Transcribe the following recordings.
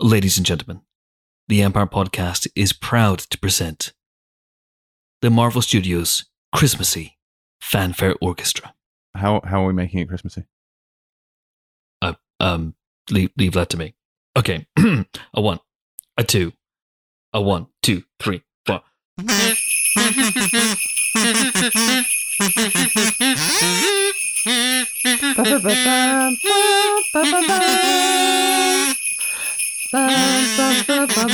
Ladies and gentlemen, the Empire Podcast is proud to present the Marvel Studios Christmassy Fanfare Orchestra. How how are we making it Christmassy? Uh, um, leave, leave that to me. Okay, a one, a two, a one, two, three, four. バンバンバ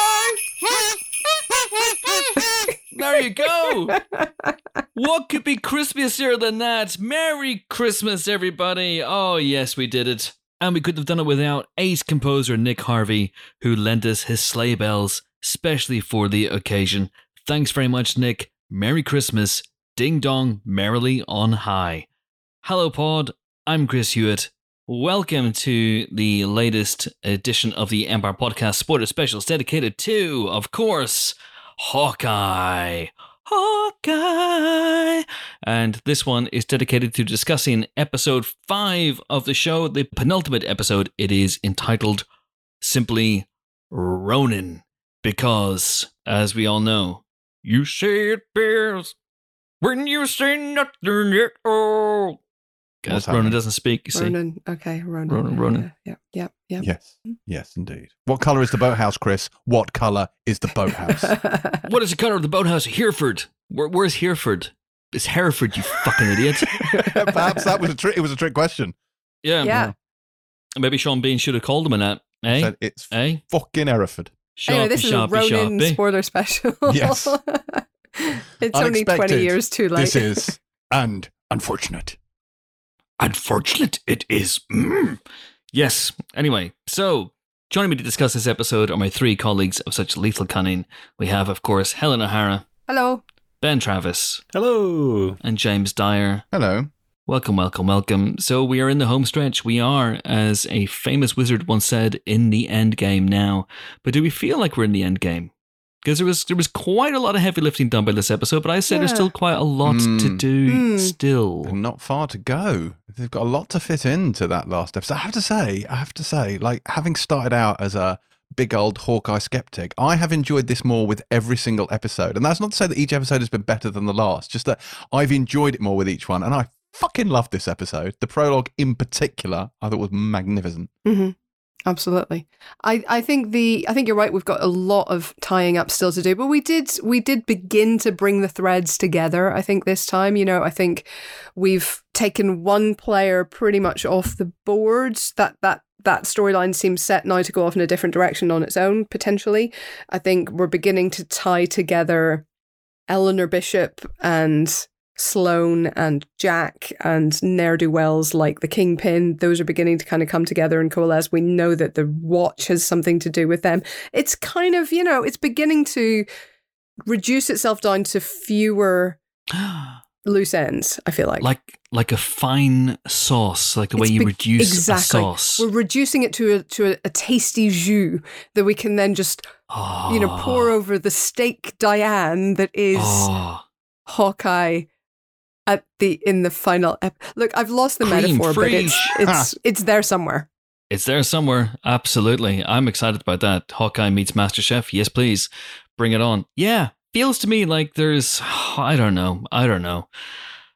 ン there you go. What could be Christmassier than that? Merry Christmas, everybody! Oh, yes, we did it. And we couldn't have done it without ace composer Nick Harvey, who lent us his sleigh bells, specially for the occasion. Thanks very much, Nick. Merry Christmas. Ding dong, merrily on high. Hello, Pod. I'm Chris Hewitt. Welcome to the latest edition of the Empire Podcast Spoiler Specials dedicated to, of course, Hawkeye. Hawkeye. And this one is dedicated to discussing episode five of the show, the penultimate episode. It is entitled simply Ronin. Because, as we all know, you say it bears when you say nothing at all. Because What's Ronin happening? doesn't speak, you see. Ronan. Okay, Ronan. Ronan, Ronan. Yeah, yeah, yeah. Yes, yes, indeed. What color is the boathouse, Chris? What color is the boathouse? What is the color of the boathouse? Hereford. Where, where's Hereford? It's Hereford, you fucking idiot. Perhaps that was a trick. It was a trick question. Yeah. yeah. Maybe Sean Bean should have called him in that. Eh? Said it's eh? fucking Hereford. Anyway, this is a sharpie, Ronin sharpie. spoiler special. Yes. it's only 20 years too late. This is and unfortunate. Unfortunate it is. Mm. Yes. Anyway, so joining me to discuss this episode are my three colleagues of such lethal cunning. We have, of course, Helen O'Hara, Hello. Ben Travis, Hello. and James Dyer. Hello. Welcome, welcome, welcome. So we are in the home stretch. We are, as a famous wizard once said, in the end game now. But do we feel like we're in the end game? Because there was there was quite a lot of heavy lifting done by this episode, but I say there's still quite a lot to Mm. do Mm. still. And not far to go. They've got a lot to fit into that last episode. I have to say, I have to say, like having started out as a big old Hawkeye skeptic, I have enjoyed this more with every single episode. And that's not to say that each episode has been better than the last, just that I've enjoyed it more with each one. And I fucking loved this episode. The prologue in particular, I thought was magnificent. hmm Absolutely. I, I think the I think you're right. We've got a lot of tying up still to do, but we did we did begin to bring the threads together. I think this time, you know, I think we've taken one player pretty much off the boards. That that that storyline seems set now to go off in a different direction on its own potentially. I think we're beginning to tie together Eleanor Bishop and Sloane and Jack and ne'er do wells like the Kingpin, those are beginning to kind of come together and coalesce. We know that the watch has something to do with them. It's kind of, you know, it's beginning to reduce itself down to fewer loose ends, I feel like. like like a fine sauce, like the way you be- reduce exactly. a sauce. We're reducing it to a, to a, a tasty jus that we can then just, you know, pour Ah. over the steak Diane that is Ah. Hawkeye at the in the final ep- look i've lost the Cream metaphor but it's it's ah. it's there somewhere It's there somewhere. Absolutely. I'm excited about that. Hawkeye meets MasterChef. Yes, please. Bring it on. Yeah. Feels to me like there's, I don't know. I don't know.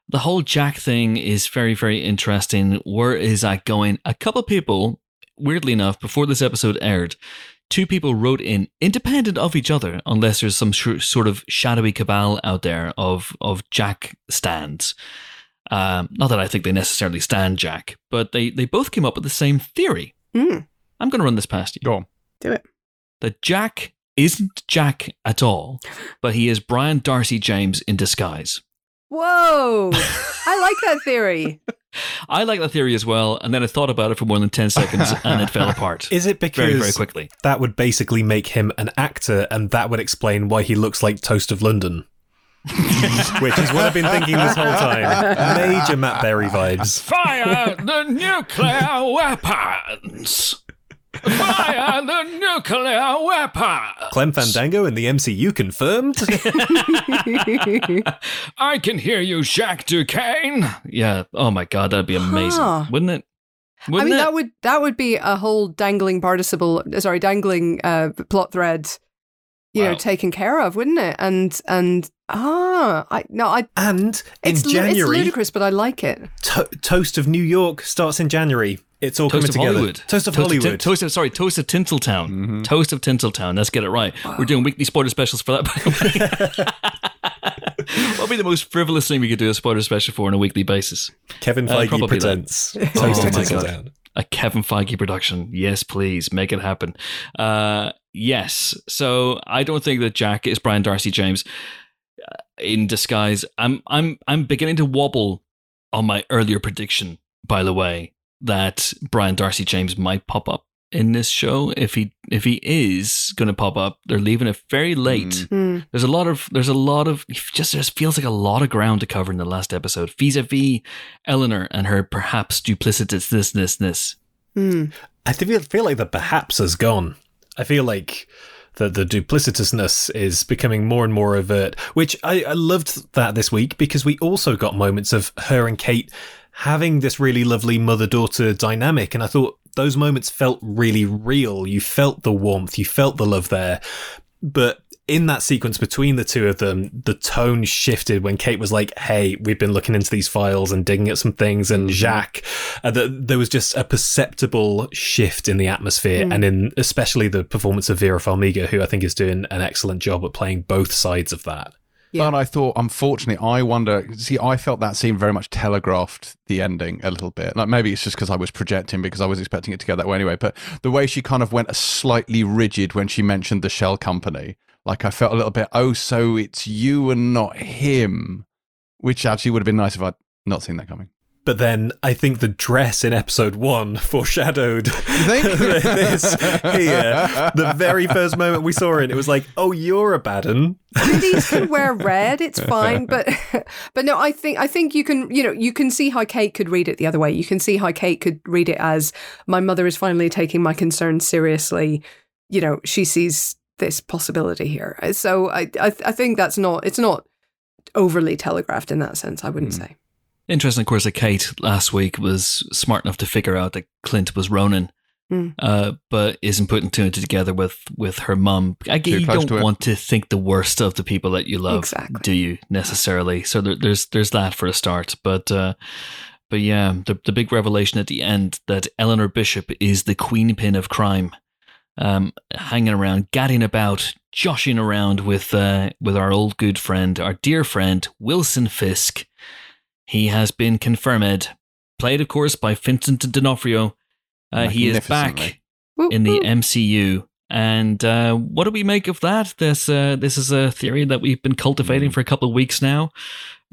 The whole Jack thing is very, very interesting. Where is that going? A couple people, weirdly enough, before this episode aired, two people wrote in independent of each other, unless there's some sh- sort of shadowy cabal out there of, of Jack stands. Um, not that I think they necessarily stand Jack, but they, they both came up with the same theory. Hmm. I'm going to run this past you. Go on. do it That Jack isn't Jack at all, but he is Brian Darcy James in disguise. whoa i like that theory I like that theory as well, and then I thought about it for more than 10 seconds and it fell apart Is it because very, very quickly. that would basically make him an actor and that would explain why he looks like Toast of London? which is what I've been thinking this whole time. Major Matt Berry vibes. Fire the nuclear weapons! Fire the nuclear weapon! Clem Fandango in the MCU confirmed. I can hear you, Jacques Duquesne. Yeah. Oh my god, that'd be amazing, Huh. wouldn't it? I Wouldn't I mean, it? that would that would be a whole dangling participle. Sorry, dangling uh, plot thread. You know, taken care of, wouldn't it? And and ah, I no, I. and in It's, lu- it's ludicrous, but I like it. To- Toast of New York starts in January. It's all Toast coming of together. Hollywood. Toast of Tin- Hollywood. toast of sorry, Toast of Tinseltown. Mhm. Toast of Tinseltown. Let's get it right. We're doing weekly spoiler specials for that. By the way, what would be the most frivolous thing we could do a spoiler special for on a weekly basis? Kevin Uh, Feige that. presents Toast Oh of Tinseltown. A Kevin Feige production. Yes, please make it happen. Uh, yes. So I don't think that Jack is Brian Darcy James uh, in disguise. I'm I'm I'm beginning to wobble on my earlier prediction. By the way, that Brian Darcy James might pop up in this show. If he if he is going to pop up, they're leaving it very late. Hmm. There's a lot of there's a lot of just just feels like a lot of ground to cover in the last episode vis-a-vis Eleanor and her perhaps duplicitousness. Hmm. I feel, feel like the perhaps has gone. I feel like that the duplicitousness is becoming more and more overt, which I, I loved that this week because we also got moments of her and Kate having this really lovely mother daughter dynamic. And I thought those moments felt really real. You felt the warmth, you felt the love there. But in that sequence between the two of them, the tone shifted when Kate was like, "Hey, we've been looking into these files and digging at some things," and Jacques, uh, the, there was just a perceptible shift in the atmosphere, and in especially the performance of Vera Farmiga, who I think is doing an excellent job at playing both sides of that. Yeah. But I thought, unfortunately, I wonder. See, I felt that scene very much telegraphed the ending a little bit. Like maybe it's just because I was projecting because I was expecting it to go that way anyway. But the way she kind of went slightly rigid when she mentioned the shell company, like I felt a little bit, oh, so it's you and not him, which actually would have been nice if I'd not seen that coming. But then I think the dress in episode one foreshadowed this here. The very first moment we saw it, it was like, "Oh, you're a bad un." Ladies can wear red; it's fine. But but no, I think I think you can you know you can see how Kate could read it the other way. You can see how Kate could read it as my mother is finally taking my concerns seriously. You know, she sees this possibility here. So I I, I think that's not it's not overly telegraphed in that sense. I wouldn't Hmm. say. Interesting, of course, that Kate last week was smart enough to figure out that Clint was Ronan, Mm. uh, but isn't putting two and two together with with her mum. I Too you don't to it. want to think the worst of the people that you love, Exactly. do you necessarily? So there, there's there's that for a start, but. Uh, but yeah, the the big revelation at the end that Eleanor Bishop is the queen pin of crime, um, hanging around, gadding about, joshing around with uh, with our old good friend, our dear friend Wilson Fisk. He has been confirmed, played of course by Vincent D'Onofrio. Uh, he is back in the. MCU. And uh, what do we make of that? This uh, this is a theory that we've been cultivating for a couple of weeks now.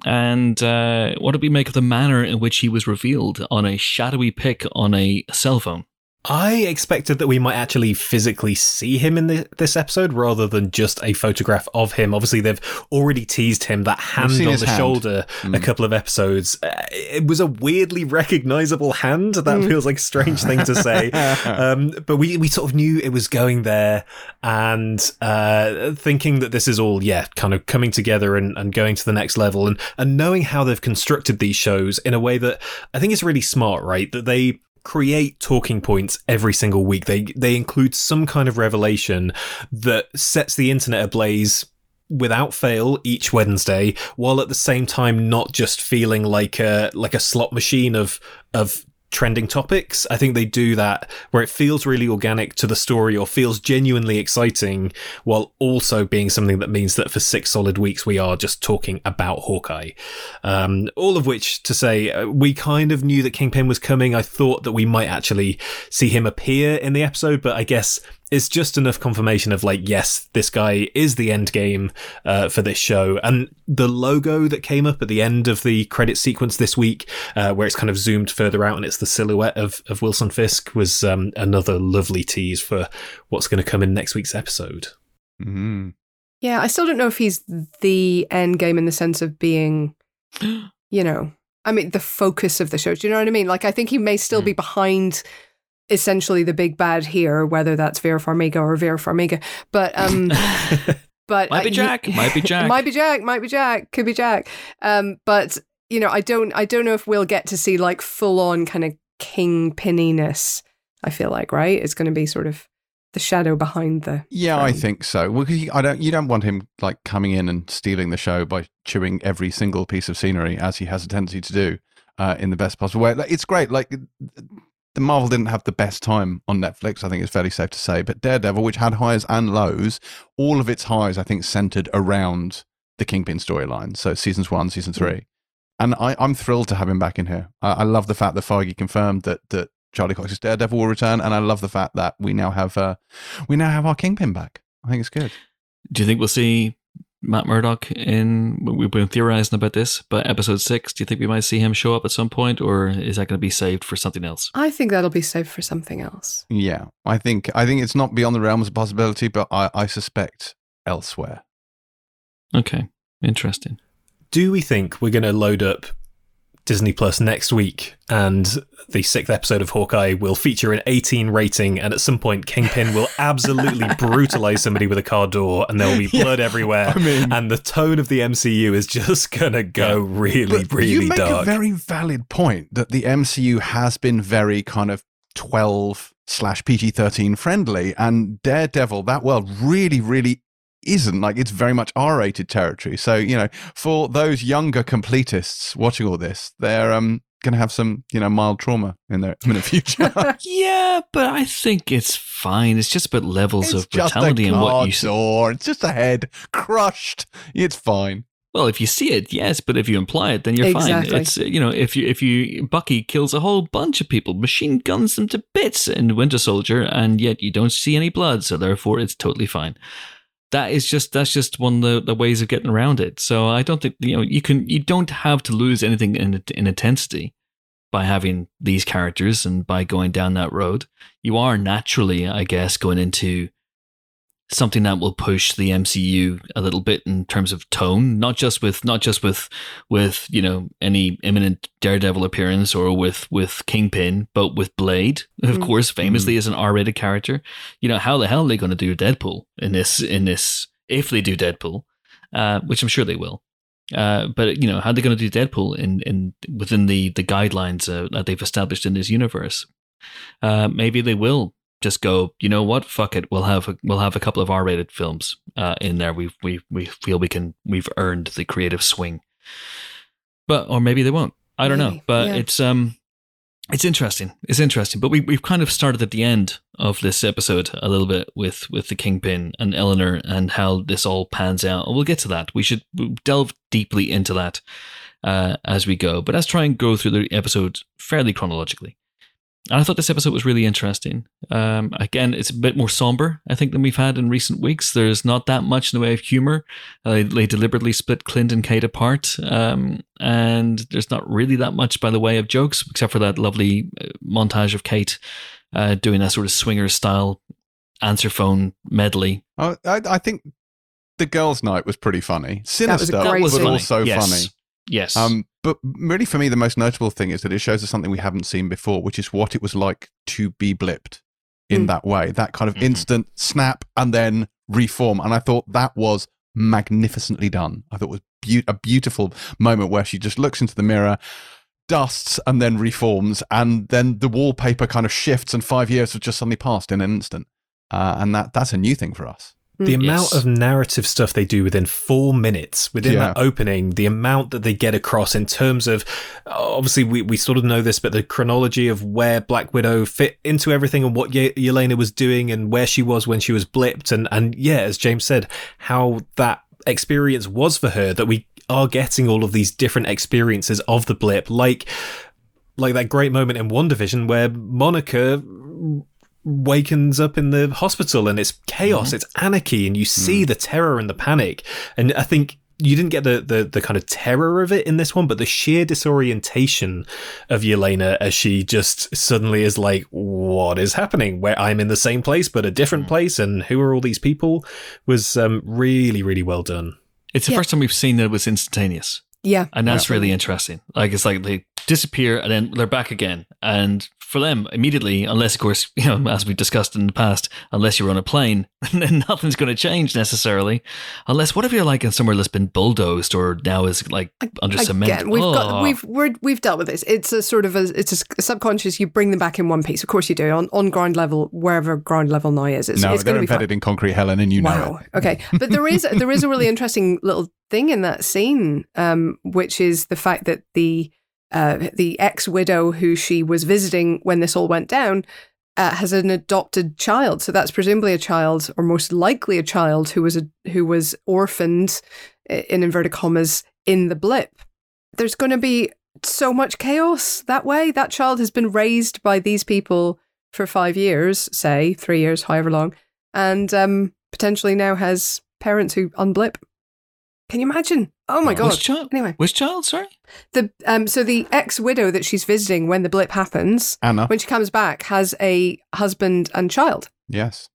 And uh, what do we make of the manner in which he was revealed on a shadowy pic on a cell phone? I expected that we might actually physically see him in the, this episode rather than just a photograph of him. Obviously, they've already teased him that hand on the hand. shoulder a Mm. couple of episodes. Uh, it was a weirdly recognizable hand. That Mm. feels like a strange thing to say. um, but we, we sort of knew it was going there and uh, thinking that this is all, yeah, kind of coming together and, and going to the next level and, and knowing how they've constructed these shows in a way that I think is really smart, right? That they create talking points every single week. They they include some kind of revelation that sets the internet ablaze without fail each Wednesday, while at the same time not just feeling like a like a slot machine of of trending topics. I think they do that where it feels really organic to the story or feels genuinely exciting while also being something that means that for six solid weeks we are just talking about Hawkeye. Um, all of which to say, uh, we kind of knew that Kingpin was coming. I thought that we might actually see him appear in the episode, but I guess it's just enough confirmation of like, yes, this guy is the end game uh, for this show. And the logo that came up at the end of the credit sequence this week, uh, where it's kind of zoomed further out and it's the silhouette of, of Wilson Fisk, was um, another lovely tease for what's going to come in next week's episode. Mm. Yeah, I still don't know if he's the end game in the sense of being, you know, I mean, the focus of the show. Do you know what I mean? Like, I think he may still Mm. be behind essentially the big bad here, whether that's Vera Farmiga or Vera Farmiga. But, um, but Might be uh, Jack. Might be Jack. might be Jack. Might be Jack. Could be Jack. Um, but you know, I don't. I don't know if we'll get to see like full on kind of King kingpinniness. I feel like right. It's going to be sort of the shadow behind the. Yeah, I think so. Well, 'cause you- I don't. You don't want him like coming in and stealing the show by chewing every single piece of scenery, as he has a tendency to do, uh, in the best possible way. Like, it's great. Like the Marvel didn't have the best time on Netflix. I think it's fairly safe to say. But Daredevil, which had highs and lows, all of its highs I think centered around the Kingpin storyline. So seasons one, season three, and I, I'm thrilled to have him back in here. I, I love the fact that Feige confirmed that that Charlie Cox's Daredevil will return, and I love the fact that we now have uh, we now have our Kingpin back. I think it's good. Do you think we'll see Matt Murdock in? We've been theorizing about this, but episode six. Do you think we might see him show up at some point, or is that going to be saved for something else? I think that'll be saved for something else. Yeah, I think I think it's not beyond the realms of possibility, but I, I suspect elsewhere. Okay, interesting. Do we think we're going to load up Disney Plus next week and the sixth episode of Hawkeye will feature an 18 rating and at some point Kingpin will absolutely brutalize somebody with a car door and there will be Yeah, blood everywhere I mean- and the tone of the MCU is just going to go really, But really you make dark. a very valid point that the MCU has been very kind of 12 slash PG 13 friendly, and Daredevil, that world really, really isn't. Like, it's very much R rated territory. So, you know, for those younger completists watching all this, they're um, going to have some, you know, mild trauma in their in the future. Yeah, but I think it's fine. It's just about levels it's of brutality and what you saw. It's just a head crushed. It's fine. Well, if you see it, yes, but if you imply it, then you're Exactly. fine. It's you know, if you if you Bucky kills a whole bunch of people, machine guns them to bits in Winter Soldier, and yet you don't see any blood, so therefore it's totally fine. That is just that's just one of the, the ways of getting around it. So I don't think you know you can you don't have to lose anything in in intensity by having these characters and by going down that road. You are naturally, I guess, going into something that will push the MCU a little bit in terms of tone, not just with not just with with you know any imminent Daredevil appearance or with with Kingpin, but with Blade, of Mm. course, famously as an R-rated character. You know how the hell are they going to do Deadpool in this in this if they do Deadpool, uh, which I'm sure they will. Uh, but you know how are they going to do Deadpool in in within the the guidelines uh, that they've established in this universe? Uh, maybe they will just go, you know what, fuck it, we'll have a, we'll have a couple of R-rated films uh, in there. We we we feel we can we've earned the creative swing, but or maybe they won't. I don't know, but yeah. it's um, it's interesting. It's interesting, but we we've kind of started at the end of this episode a little bit with with the Kingpin and Eleanor and how this all pans out. We'll get to that. We should delve deeply into that uh, as we go, but let's try and go through the episode fairly chronologically. And I thought this episode was really interesting. Um, again, it's a bit more somber, I think, than we've had in recent weeks. There's not that much in the way of humor. Uh, they, they deliberately split Clint and Kate apart, um, and there's not really that much by the way of jokes, except for that lovely uh, montage of Kate uh, doing that sort of swinger style answer phone medley. I, I, I think the girls' night was pretty funny. Sinister, great but scene. also yes. funny. Yes. Um, but really, for me, the most notable thing is that it shows us something we haven't seen before, which is what it was like to be blipped in Mm. that way. That kind of Mhm. instant snap and then reform. And I thought that was magnificently done. I thought it was beau- a beautiful moment where she just looks into the mirror, dusts, and then reforms, and then the wallpaper kind of shifts, and five years have just suddenly passed in an instant. Uh, and that that's a new thing for us. The Mm. amount Yes. of narrative stuff they do within four minutes, within Yeah. that opening, the amount that they get across in terms of, obviously, we, we sort of know this, but the chronology of where Black Widow fit into everything and what Ye- Yelena was doing and where she was when she was blipped. And, and yeah, as James said, how that experience was for her, that we are getting all of these different experiences of the blip, like, like that great moment in WandaVision where Monica wakens up in the hospital and it's chaos, it's anarchy, and you see the terror and the panic. And I think you didn't get the, the the kind of terror of it in this one, but the sheer disorientation of Yelena as she just suddenly is like, "What is happening? Where I'm in the same place but a different Mm. place, and who are all these people?" was um, really really well done. It's the Yeah. first time we've seen that it was instantaneous. Yeah. And that's Yeah. really interesting. Like it's like they disappear and then they're back again. And for them, immediately, unless of course, you know, as we've discussed in the past, unless you're on a plane, then nothing's going to change necessarily. Unless whatever you're like in somewhere that's been bulldozed or now is like under cement. Again, we've Oh. got we've we're, we've dealt with this. It's a sort of a it's a subconscious. You bring them back in one piece. Of course you do on on ground level, wherever ground level now is. It's, no, it's they're going to be fine. embedded in concrete, Helen, and you know it. Okay, but there is there is a really interesting little thing in that scene, um, which is the fact that the uh, the ex widow who she was visiting when this all went down uh, has an adopted child. So that's presumably a child, or most likely a child who was a who was orphaned in inverted commas in the blip. There's going to be so much chaos that way. That child has been raised by these people for five years, say three years, however long, and um, potentially now has parents who unblip. Can you imagine? Oh my god! Which child? Anyway, Which child? Sorry. the um, so the ex widow that she's visiting when the blip happens, Anna, when she comes back, has a husband and child, yes,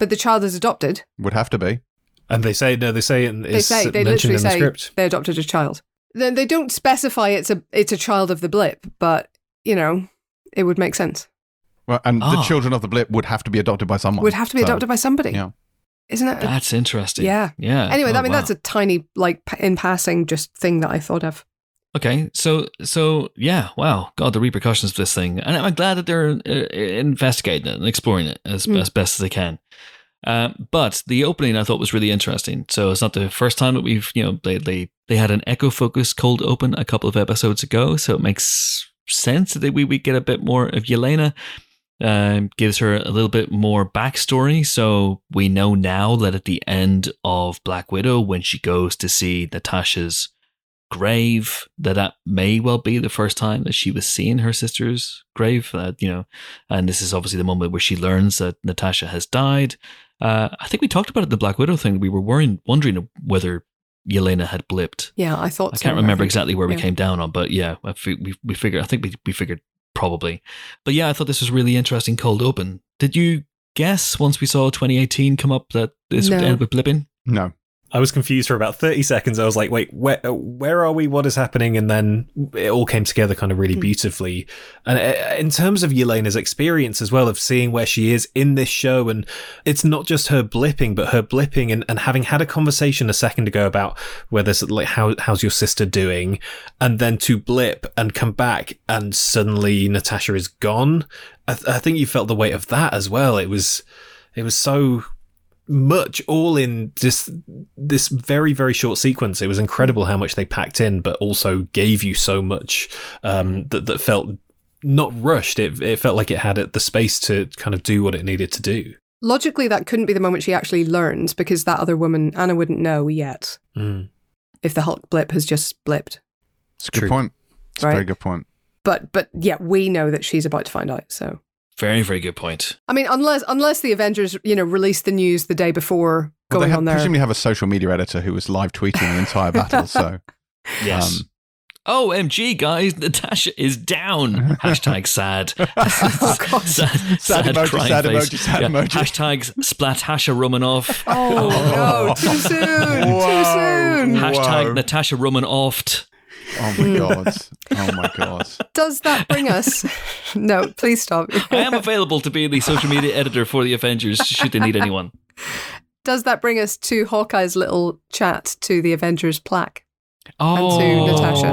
but the child is adopted. would have to be. And they say no, they say it- They it's say they literally the say script. they adopted a child. Then they don't specify it's a it's a child of the blip, but you know it would make sense. Well, and the Ah. children of the blip would have to be adopted by someone. Would have to be So, adopted by somebody, Yeah. Isn't it? That's interesting. Yeah. Yeah. Anyway, Oh, I mean wow. that's a tiny like in passing just thing that I thought of. Okay, so so yeah, wow, God, the repercussions of this thing, and I'm glad that they're uh, investigating it and exploring it as Mm. as best as they can. Uh, but the opening I thought was really interesting. So it's not the first time that we've you know they they they had an echo focus cold open a couple of episodes ago, so it makes sense that we we get a bit more of Yelena. Um, gives her a little bit more backstory, so we know now that at the end of Black Widow, when she goes to see Natasha's grave that that may well be the first time that she was seeing her sister's grave uh, you know and this is obviously the moment where she learns that natasha has died uh, i think we talked about it, the black widow thing we were worrying, wondering whether yelena had blipped Yeah, I thought. i can't remember think. exactly where we yeah. came down on but yeah I we, we figured i think we, we figured probably. But yeah i thought this was really interesting cold open. Did you guess once we saw 2018 come up that this would end with blipping No. I was confused for about 30 seconds. I was like, wait, where, where are we? What is happening? And then it all came together kind of really Hmm. beautifully. And uh, in terms of Yelena's experience as well, of seeing where she is in this show, and it's not just her blipping, but her blipping and, and having had a conversation a second ago about whether like, how, how's your sister doing? And then to blip and come back and suddenly Natasha is gone. I, th- I think you felt the weight of that as well. It was, it was so much all in this this very very short sequence it was incredible how much they packed in but also gave you so much um that, that felt not rushed it, it felt like it had the space to kind of do what it needed to do Logically, that couldn't be the moment she actually learns because that other woman, Anna, wouldn't know yet mm. if the Hulk blip has just blipped. It's a good True. point. It's a very good point. But but yeah, we know that she's about to find out. So very very good point I mean, unless unless the Avengers, you know, release the news the day before Well, going they have, on there. presumably have a social media editor who was live tweeting the entire battle. So Yes. Um, OMG, guys, Natasha is down. Hashtag sad. Oh, God. sad, Sad emoji, crying sad face. emoji, sad emoji. Hashtag splat Hasha Romanoff. oh no, too soon, too soon. Hashtag Whoa. Natasha Romanoff. Oh my hmm. god, oh my god. Does that bring us? no, please stop. I am available to be the social media editor for the Avengers should they need anyone. Does that bring us to Hawkeye's little chat to the Avengers plaque? Oh, to Natasha.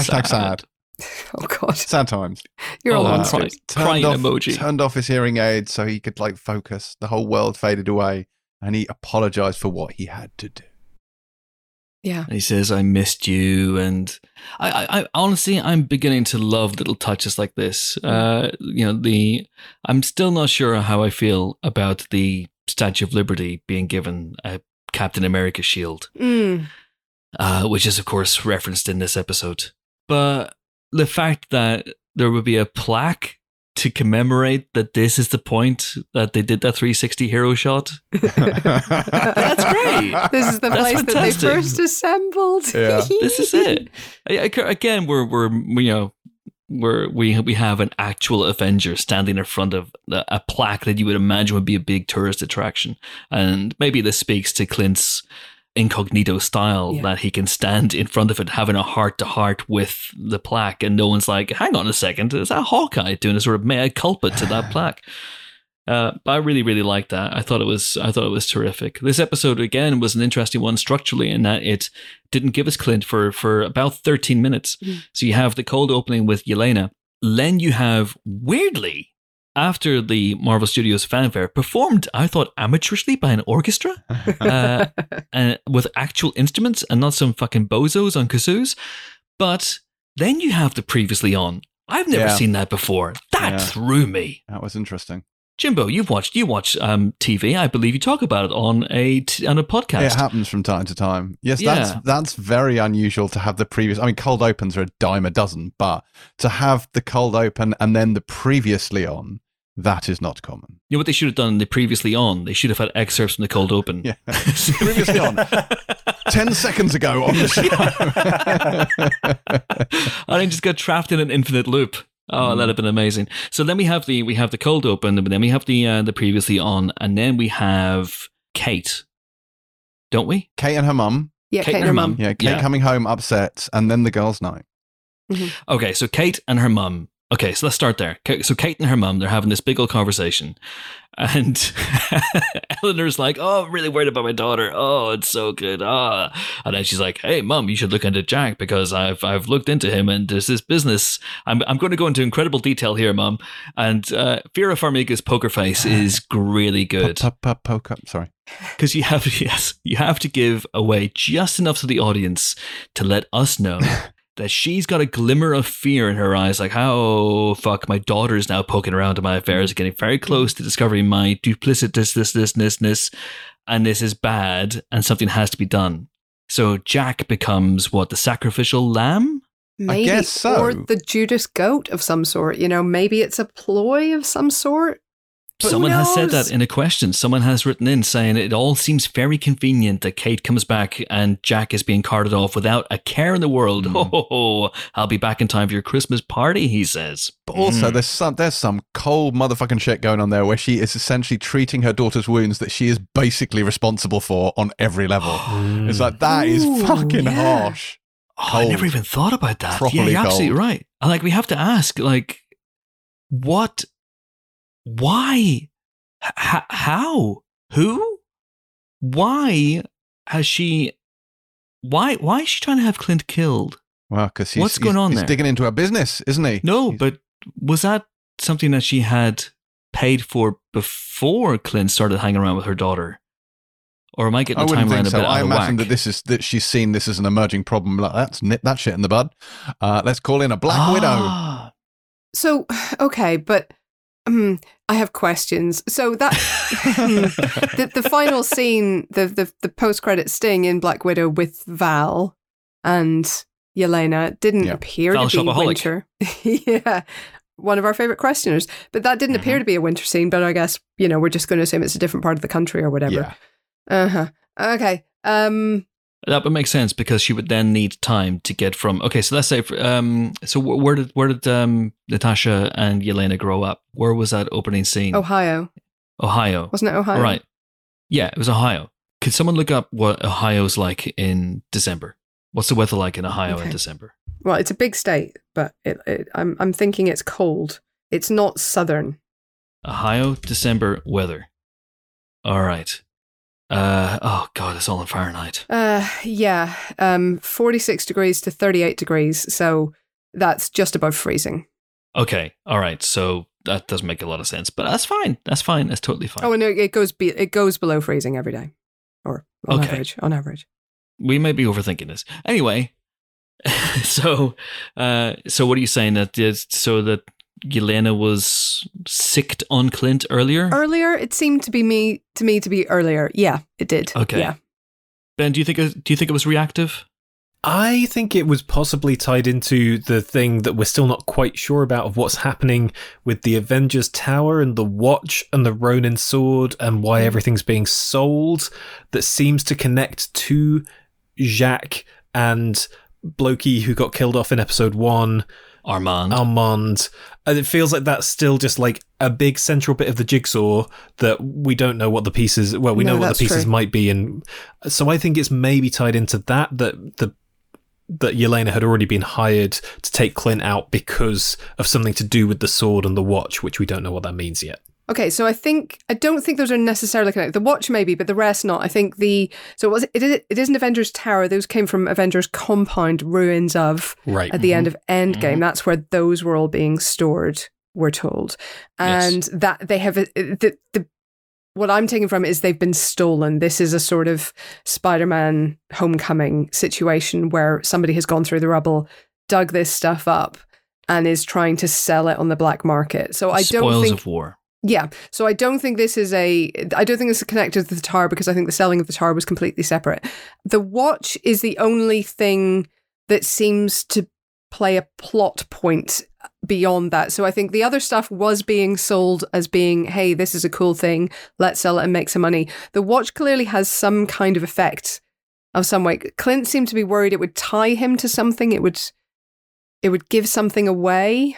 Hashtag sad. Oh, oh God, Sad times. you're all Oh, monsters. cry- crying off, emoji. Turned off his hearing aid so he could like focus. The whole world faded away, and he apologized for what he had to do. Yeah, And he says, "I missed you," and I, I, I honestly, I'm beginning to love little touches like this. Uh, you know, the I'm still not sure how I feel about the Statue of Liberty being given a Captain America shield, mm. uh, which is of course referenced in this episode. But the fact that there would be a plaque to commemorate that this is the point that they did that 360 hero shot. That's great. This is the That's place that they first assembled. Yeah. This is it. I- I- Again, we're we're you know we're we we have an actual Avenger standing in front of a a plaque that you would imagine would be a big tourist attraction, and maybe this speaks to Clint's incognito style Yeah. that he can stand in front of it having a heart to heart with the plaque and no one's like hang on a second is that hawkeye doing a sort of mea culpa to that plaque uh, but I really, really liked that. I thought it was, I thought it was terrific. This episode again was an interesting one structurally in that it didn't give us Clint for for about thirteen minutes. Mm. So you have the cold opening with Yelena. Then you have weirdly after the Marvel Studios fanfare performed, I thought amateurishly by an orchestra uh, and with actual instruments and not some fucking bozos on kazoos. But then you have the previously on. I've never Yeah. seen that before. That Yeah. threw me. that was interesting. Jimbo, you've watched you watch um, TV. I believe you talk about it on a t- on a podcast. It happens from time to time. Yes, Yeah. that's that's very unusual to have the previous. I mean, cold opens are a dime a dozen, but to have the cold open and then the previously on, that is not common. You know what they should have done? The previously on, they should have had excerpts from the cold open. Yeah, previously on. Ten seconds ago on the show. I think just got trapped in an infinite loop. Oh, that'd have been amazing. So then we have the we have the cold open, but then we have the uh, the previously on, and then we have Kate, don't we? Kate and her mum. Yeah, Kate Kate and her mum. Yeah, Kate Yeah. coming home upset, and then the girls' night. Okay, so Kate and her mum. Okay, so let's start there. So Kate and her mum, they're having this big old conversation, and Eleanor's like, "Oh, I'm really worried about my daughter. Oh, it's so good. Ah," and then she's like, "Hey, mum, you should look into Jack because I've I've looked into him, and there's this business. I'm I'm going to go into incredible detail here, mum." And uh, Vera Farmiga's poker face is really good Po- po- po- Poke up. Sorry. because you have yes you have to give away just enough to the audience to let us know that she's got a glimmer of fear in her eyes like oh fuck my daughter's now poking around in my affairs getting very close to discovering my duplicitous this this this this and this is bad and something has to be done so jack becomes what the sacrificial lamb Maybe. guess so. Or the Judas goat of some sort. You know, maybe it's a ploy of some sort. But Someone has said that in a question. Someone has written in saying it all seems very convenient that Kate comes back and Jack is being carted off without a care in the world. Mm. Ho ho ho! I'll be back in time for your Christmas party, he says. But also, Mm. there's some there's some cold motherfucking shit going on there where she is essentially treating her daughter's wounds that she is basically responsible for on every level. it's like that is Ooh, fucking yeah. harsh. Oh, I never even thought about that. yeah, Properly you're absolutely right. And, Like we have to ask, like, what, why, H- how, who, why has she, why, why is she trying to have Clint killed? Well, because he's, What's going he's- on he's there? digging into her business, isn't he? No, He's- but was that something that she had paid for before Clint started hanging around with her daughter? Or am I getting I the wouldn't timeline think a so. bit out I of imagine whack? that this is that she's seen this as an emerging problem. Like, let's nip that shit in the bud. Uh, let's call in a Black Widow. Ah. So, okay, but um, I have questions. So that the, the final scene, the the, the post credit sting in Black Widow with Val and Yelena didn't Yeah. appear Val to be winter. yeah. One of our favorite questioners, but that didn't appear to be a winter scene. But I guess you know we're just going to assume it's a different part of the country or whatever. Yeah. Uh huh. Okay. Um. That would make sense because she would then need time to get from. Okay, so let's say, um, so where did where did um, Natasha and Yelena grow up? Where was that opening scene? Ohio, Ohio. wasn't it Ohio? Right. Yeah, it was Ohio. Could someone look up what Ohio's like in December? What's the weather like in Ohio in December? Well, it's a big state, but it, it, I'm I'm thinking it's cold. It's not southern. Ohio December weather. All right. Uh oh god, it's all in Fahrenheit. Uh, yeah. Um, 46 degrees to 38 degrees. So that's just above freezing. Okay, all right. So that doesn't make a lot of sense, but that's fine. That's fine. That's totally fine. Oh, and it goes be- it goes below freezing every day, or on Okay. average. On average. we may be overthinking this. Anyway, so uh so what are you saying that is so that Yelena was sicked on Clint earlier? Earlier, it seemed to be me to me to be earlier. Yeah, it did. Okay. Yeah. ben, do you think it, do you think it was reactive? I think it was possibly tied into the thing that we're still not quite sure about of what's happening with the Avengers Tower and the Watch and the Ronin sword and why Mm. everything's being sold that seems to connect to Jacques and Blokey who got killed off in episode one, Armand. Armand. And it feels like that's still just like a big central bit of the jigsaw that we don't know what the pieces well, we No, know what the pieces true. might be and so I think it's maybe tied into that that the that Yelena had already been hired to take Clint out because of something to do with the sword and the watch, which we don't know what that means yet. Okay, so I think I don't think those are necessarily connected. The watch maybe, but the rest not. I think the so it was it is it isn't Avengers Tower. Those came from Avengers Compound ruins of Right. at the end of Endgame. Mhm. That's where those were all being stored. We're told, and that they have the the what I'm taking from it is they've been stolen. This is a sort of Spider-Man Homecoming situation where somebody has gone through the rubble, dug this stuff up, and is trying to sell it on the black market. So I don't Spoils think of war. Yeah. So I don't think this is a I don't think this is connected to the tower because I think the selling of the tower was completely separate. The watch is the only thing that seems to play a plot point beyond that. So I think the other stuff was being sold as being, hey, this is a cool thing, let's sell it and make some money. The watch clearly has some kind of effect of some way. Clint seemed to be worried it would tie him to something, it would it would give something away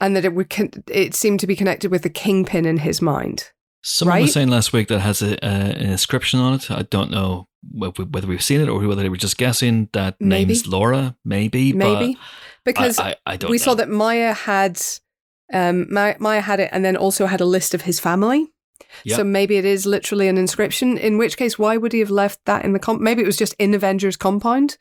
and that it would con- it seemed to be connected with the kingpin in his mind. Someone Right? was saying last week that has a, uh, an inscription on it. I don't know wh- whether we've seen it or whether they were just guessing. That Maybe. name's Laura, maybe. Maybe but because I, I, I don't we know. saw that Maya had um Maya, Maya had it and then also had a list of his family. Yep. So maybe it is literally an inscription. In which case, why would he have left that in the comp? Maybe it was just in Avengers compound.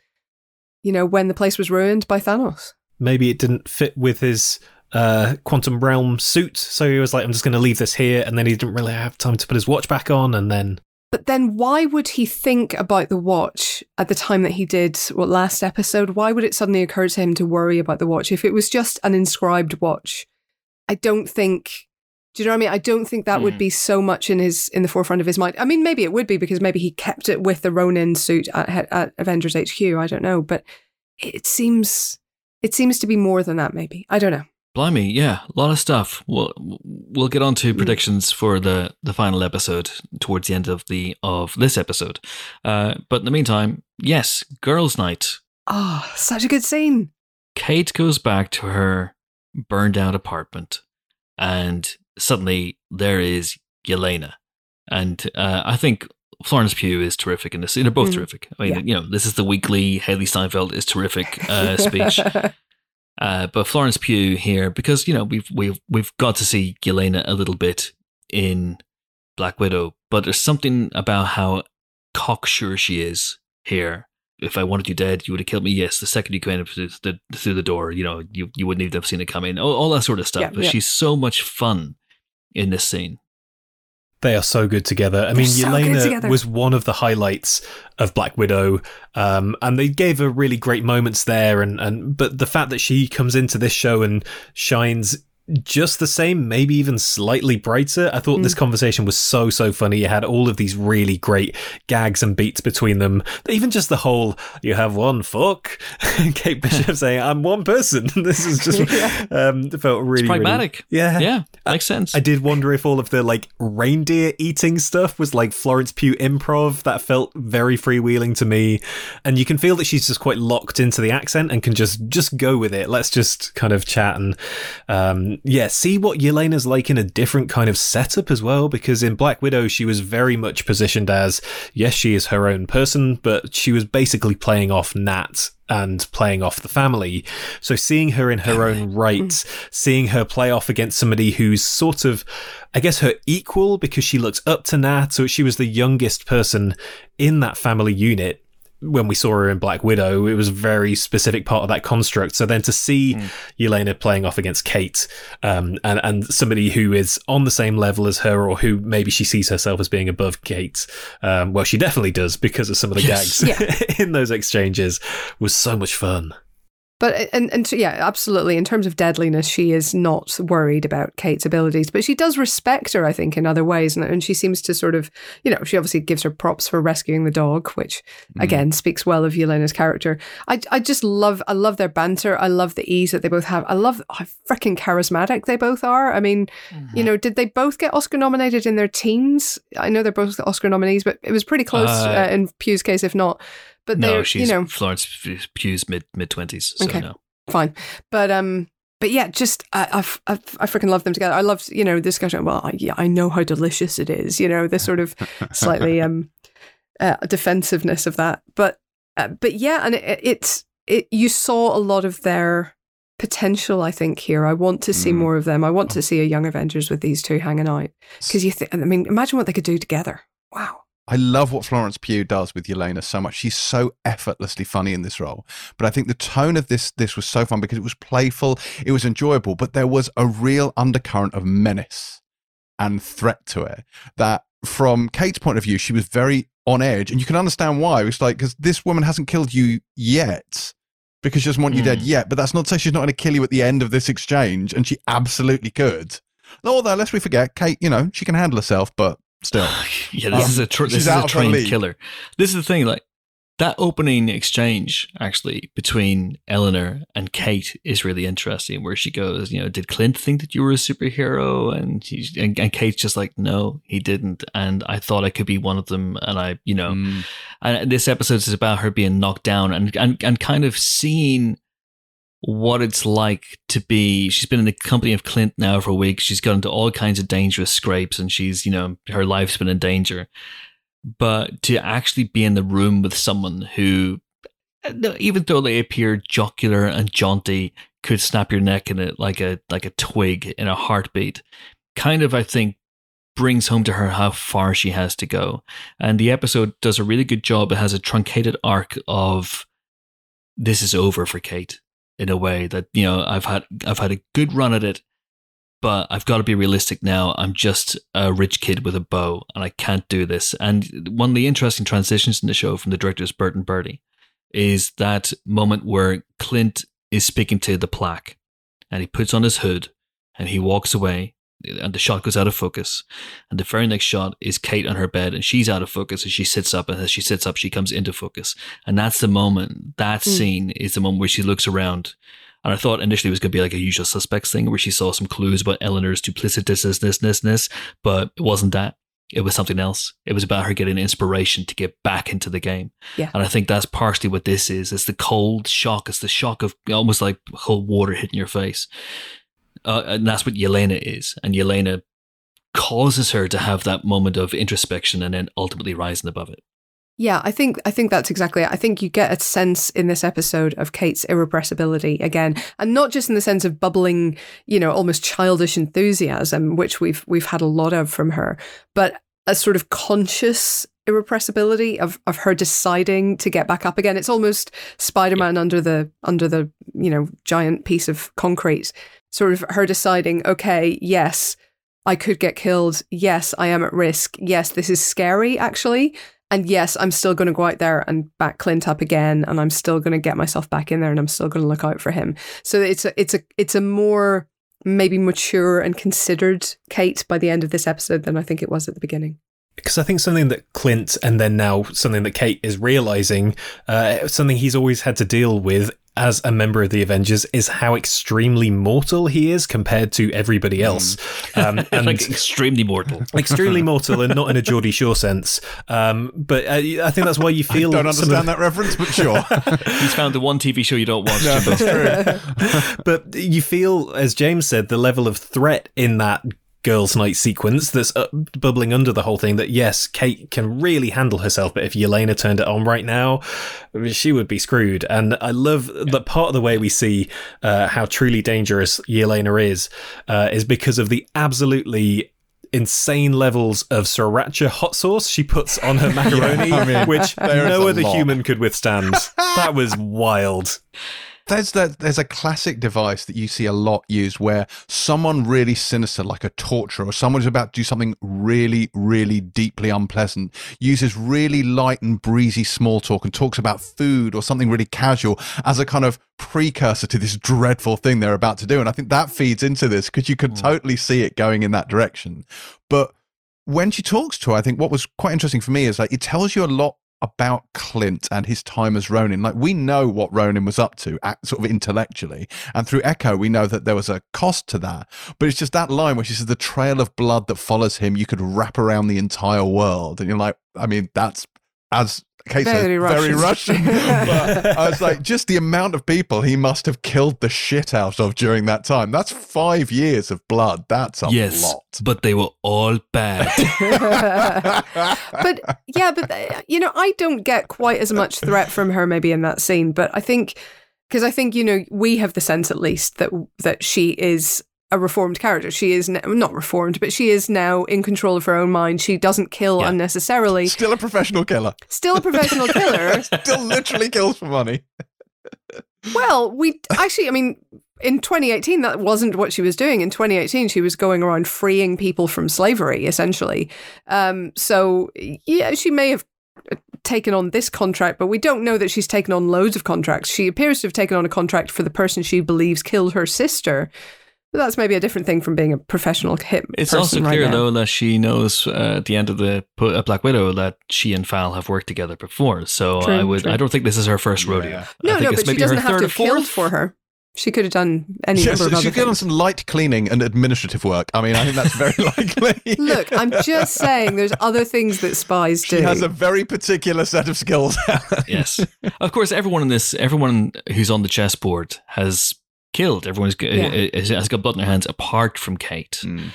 You know, when the place was ruined by Thanos. Maybe it didn't fit with his uh, quantum realm suit, so he was like, "I'm just going to leave this here," and then he didn't really have time to put his watch back on, and then But then why would he think about the watch at the time that he did what last episode? Why would it suddenly occur to him to worry about the watch if it was just an inscribed watch? I don't think do you know what I mean? I don't think that would Hmm. be so much in his in the forefront of his mind. I mean, maybe it would be because maybe he kept it with the Ronin suit at, at Avengers HQ. I don't know, but it seems it seems to be more than that. Maybe I don't know. Blimey, yeah, a lot of stuff. We'll we'll get on Mm. to predictions for the the final episode towards the end of the of this episode. Uh, but in the meantime, yes, girls' night. Oh, such a good scene. Kate goes back to her burned out apartment, and suddenly there is Yelena, and uh, I think Florence Pugh is terrific in this. They're both Mm. terrific. I mean, Yeah. you know, this is the weekly Hailee Steinfeld is terrific uh, speech. Uh, but Florence Pugh here, because you know we've we've we've got to see Yelena a little bit in Black Widow, but there's something about how cocksure she is here. If I wanted you dead, you would have killed me. Yes, the second you came in through the, through the door, you know, you you wouldn't even have seen it coming. All, all that sort of stuff. Yeah, but yeah. she's so much fun in this scene. They are so good together. I They're mean, so Yelena was one of the highlights of Black Widow, um, and they gave her really great moments there. And, and but the fact that she comes into this show and shines just the same, maybe even slightly brighter. I thought Mm. this conversation was so so funny. You had all of these really great gags and beats between them. Even just the whole "you have one fuck," Kate Bishop saying "I'm one person." this is just Yeah. um, felt really It's pragmatic. Really, yeah, Yeah, makes sense. I did wonder if all of the like reindeer eating stuff was like Florence Pugh improv. That felt very freewheeling to me, and you can feel that she's just quite locked into the accent and can just just go with it. Let's just kind of chat and um, yeah, see what Yelena's like in a different kind of setup as well. Because in Black Widow, she was very much positioned as yes, she is her own person, but she was basically playing off Nat and playing off the family. So seeing her in her own right, seeing her play off against somebody who's sort of, I guess, her equal because she looks up to Nat. So she was the youngest person in that family unit. When we saw her in Black Widow, it was a very specific part of that construct. So then to see Yelena playing off against Kate, um, and and somebody who is on the same level as her, or who maybe she sees herself as being above Kate, um, well, she definitely does because of some of the Yes. gags in those exchanges, was so much fun. But and and so, yeah, absolutely. In terms of deadliness, she is not worried about Kate's abilities, but she does respect her, I think, in other ways, and, and she seems to sort of, you know, she obviously gives her props for rescuing the dog, which Mm. again speaks well of Yelena's character. I I just love I love their banter. I love the ease that they both have. I love how freaking charismatic they both are. I mean, Mm-hmm. you know, did they both get Oscar nominated in their teens? I know they're both Oscar nominees, but it was pretty close Uh, uh, in Pugh's case, if not. But no, she's you know, Florence Pugh's mid mid twenties. So Okay. no. fine. But um, but yeah, just I I, I, I freaking love them together. I loved you know this discussion. Well, I, yeah, I know how delicious it is. You know, this sort of slightly um uh, defensiveness of that. But uh, but yeah, and it, it's it. You saw a lot of their potential. I think here. I want to see Mm. more of them. I want to see a Young Avengers with these two hanging out because you think. I mean, imagine what they could do together. Wow. I love what Florence Pugh does with Yelena so much. She's so effortlessly funny in this role. But I think the tone of this this was so fun because it was playful, it was enjoyable, but there was a real undercurrent of menace and threat to it. That from Kate's point of view, she was very on edge, and you can understand why. It's like because this woman hasn't killed you yet. Because she doesn't want you Mm. dead yet, but that's not to say she's not going to kill you at the end of this exchange, and she absolutely could. Although, lest we forget, Kate, you know, she can handle herself, but still. yeah, this Um, is a tr- this is a trained killer. This is the thing, like that opening exchange actually between Eleanor and Kate is really interesting. Where she goes, you know, did Clint think that you were a superhero? And he, and, and Kate's just like, no, he didn't. And I thought I could be one of them. And I, you know, Mm. and this episode is about her being knocked down and, and, and kind of seeing what it's like to be she's been in the company of clint now for a week. she's got into all kinds of dangerous scrapes and she's you know her life's been in danger. But to actually be in the room with someone who even though they appear jocular and jaunty could snap your neck in it like a like a twig in a heartbeat kind of i think brings home to her how far she has to go. And the episode does a really good job. It has a truncated arc of this is over for kate in a way that you know i've had i've had a good run at it but i've got to be realistic now. I'm just a rich kid with a bow and i can't do this. And one of the interesting transitions in the show from the directors bert and Bertie is that moment where clint is speaking to the plaque and he puts on his hood and he walks away and the shot goes out of focus and the very next shot is kate on her bed and she's out of focus and she sits up and as she sits up she comes into focus and that's the moment that Mm. scene is the moment where she looks around and I thought initially it was going to be like a usual suspects thing where she saw some clues about Eleanor's duplicitousness, this this this but it wasn't that. It was something else. It was about her getting inspiration to get back into the game. Yeah. And I think that's partially what this is. It's the cold shock. It's the shock of almost like cold water hitting your face. Uh, and that's what Yelena is. And Yelena causes her to have that moment of introspection and then ultimately rising above it. Yeah, I think I think that's exactly it. I think you get a sense in this episode of Kate's irrepressibility again, and not just in the sense of bubbling, you know, almost childish enthusiasm, which we've we've had a lot of from her, but a sort of conscious irrepressibility of of her deciding to get back up again. It's almost Spider-Man under the under the, you know, giant piece of concrete. Sort of her deciding, okay, yes, I could get killed. Yes, I am at risk. Yes, this is scary actually. And yes, I'm still going to go out there and back Clint up again, and I'm still going to get myself back in there, and I'm still going to look out for him. So it's a it's a it's a more maybe mature and considered Kate by the end of this episode than I think it was at the beginning. because I think something that Clint and then now something that Kate is realizing, uh, something he's always had to deal with as a member of the Avengers is how extremely mortal he is compared to everybody else. Um, and like extremely mortal. extremely mortal and not in a Geordie Shore sense. Um, but uh, I think that's why you I feel don't some of- understand that reference, but sure. He's found the one TV show you don't watch. no, that's true. but you feel, as James said, the level of threat in that girls' night sequence that's uh, bubbling under the whole thing. That yes, Kate can really handle herself, but if Yelena turned it on right now, she would be screwed. And I love that part of the way we see uh, how truly dangerous Yelena is uh, is because of the absolutely insane levels of sriracha hot sauce she puts on her macaroni, I mean, which no other lot. human could withstand. that was wild. There's that. There's a classic device that you see a lot used where someone really sinister, like a torturer, or someone who's about to do something really, really deeply unpleasant, uses really light and breezy small talk and talks about food or something really casual as a kind of precursor to this dreadful thing they're about to do. And I think that feeds into this because you could Mm. totally see it going in that direction. But when she talks to her, I think what was quite interesting for me is like it tells you a lot about Clint and his time as Ronin. Like we know what Ronin was up to, sort of intellectually, and through Echo, we know that there was a cost to that. But it's just that line where she says, "The trail of blood that follows him, you could wrap around the entire world," and you're like, I mean, that's as Kate says, Very very Russian. Russian. but I was like, just the amount of people he must have killed the shit out of during that time. That's five years of blood. That's a yes, lot. but they were all bad. but yeah, but uh, you know, I don't get quite as much threat from her maybe in that scene, but I think because I think you know we have the sense at least that that she is a reformed character. She is n- not reformed, but she is now in control of her own mind. She doesn't kill Yeah. unnecessarily. Still a professional killer. Still a professional killer. Still literally kills for money. Well, we actually, I mean, in 2018, that wasn't what she was doing. In 2018, she was going around freeing people from slavery, essentially. Um, so, yeah, she may have uh, taken on this contract, but we don't know that she's taken on loads of contracts. She appears to have taken on a contract for the person she believes killed her sister. But that's maybe a different thing from being a professional hit. It's also clear, now. though, that she knows uh, at the end of the po- uh, Black Widow that she and Val have worked together before. So True, I would. true. I don't think this is her first rodeo. Yeah. No, I think no, it's but she doesn't her have third to or have killed fourth. for her. She could have done any Yes, number of she's other good on things. some light cleaning and administrative work. I mean, I think that's very likely. Look, I'm just saying there's other things that spies do. she has a very particular set of skills. yes, of course. Everyone in this, everyone who's on the chessboard has killed. Everyone's g- Yeah. has has got blood in their hands, apart from Kate, Mm.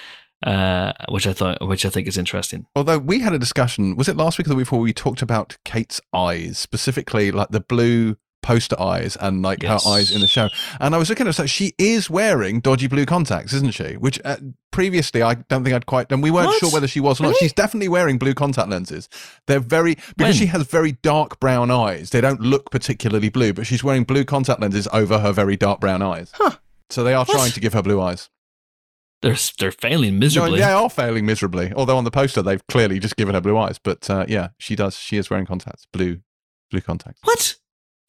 uh, which I thought, which I think is interesting. Although we had a discussion, was it last week or the week before? We talked about Kate's eyes, specifically like the blue poster eyes and like Yes. her eyes in the show. And I was looking at it, so she is wearing dodgy blue contacts, isn't she? Which uh, previously I don't think I'd quite, and we weren't What? sure whether she was or not. Really? She's definitely wearing blue contact lenses. They're very, because When? she has very dark brown eyes, they don't look particularly blue, but she's wearing blue contact lenses over her very dark brown eyes. Huh. So they are What? trying to give her blue eyes. They're they're failing No, miserably. they are failing miserably. Although on the poster they've clearly just given her blue eyes. But uh, yeah, she does. She is wearing contacts, blue, blue contacts. What?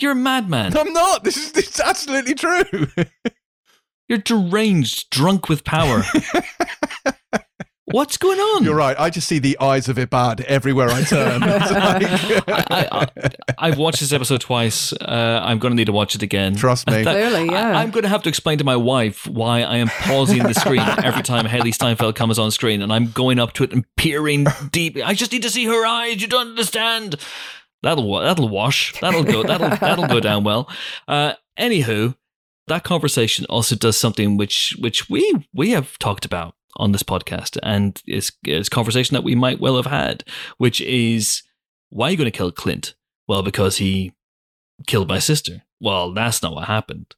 You're a madman. I'm not. This is this is absolutely true. You're deranged, drunk with power. What's going on? You're right. I just see the eyes of Ibad everywhere I turn. Like- I, I, I've watched this episode twice. Uh, I'm going to need to watch it again. Trust me. Clearly, yeah. I, am going to have to explain to my wife why I am pausing the screen every time Hailee Steinfeld comes on screen, and I'm going up to it and peering deep. I just need to see her eyes. You don't understand. That'll that'll wash. That'll go. That'll that'll go down well. Uh, anywho, that conversation also does something which which we we have talked about on this podcast, and is is conversation that we might well have had, which is why are you going to kill Clint? Well, because he killed my sister. Well, that's not what happened.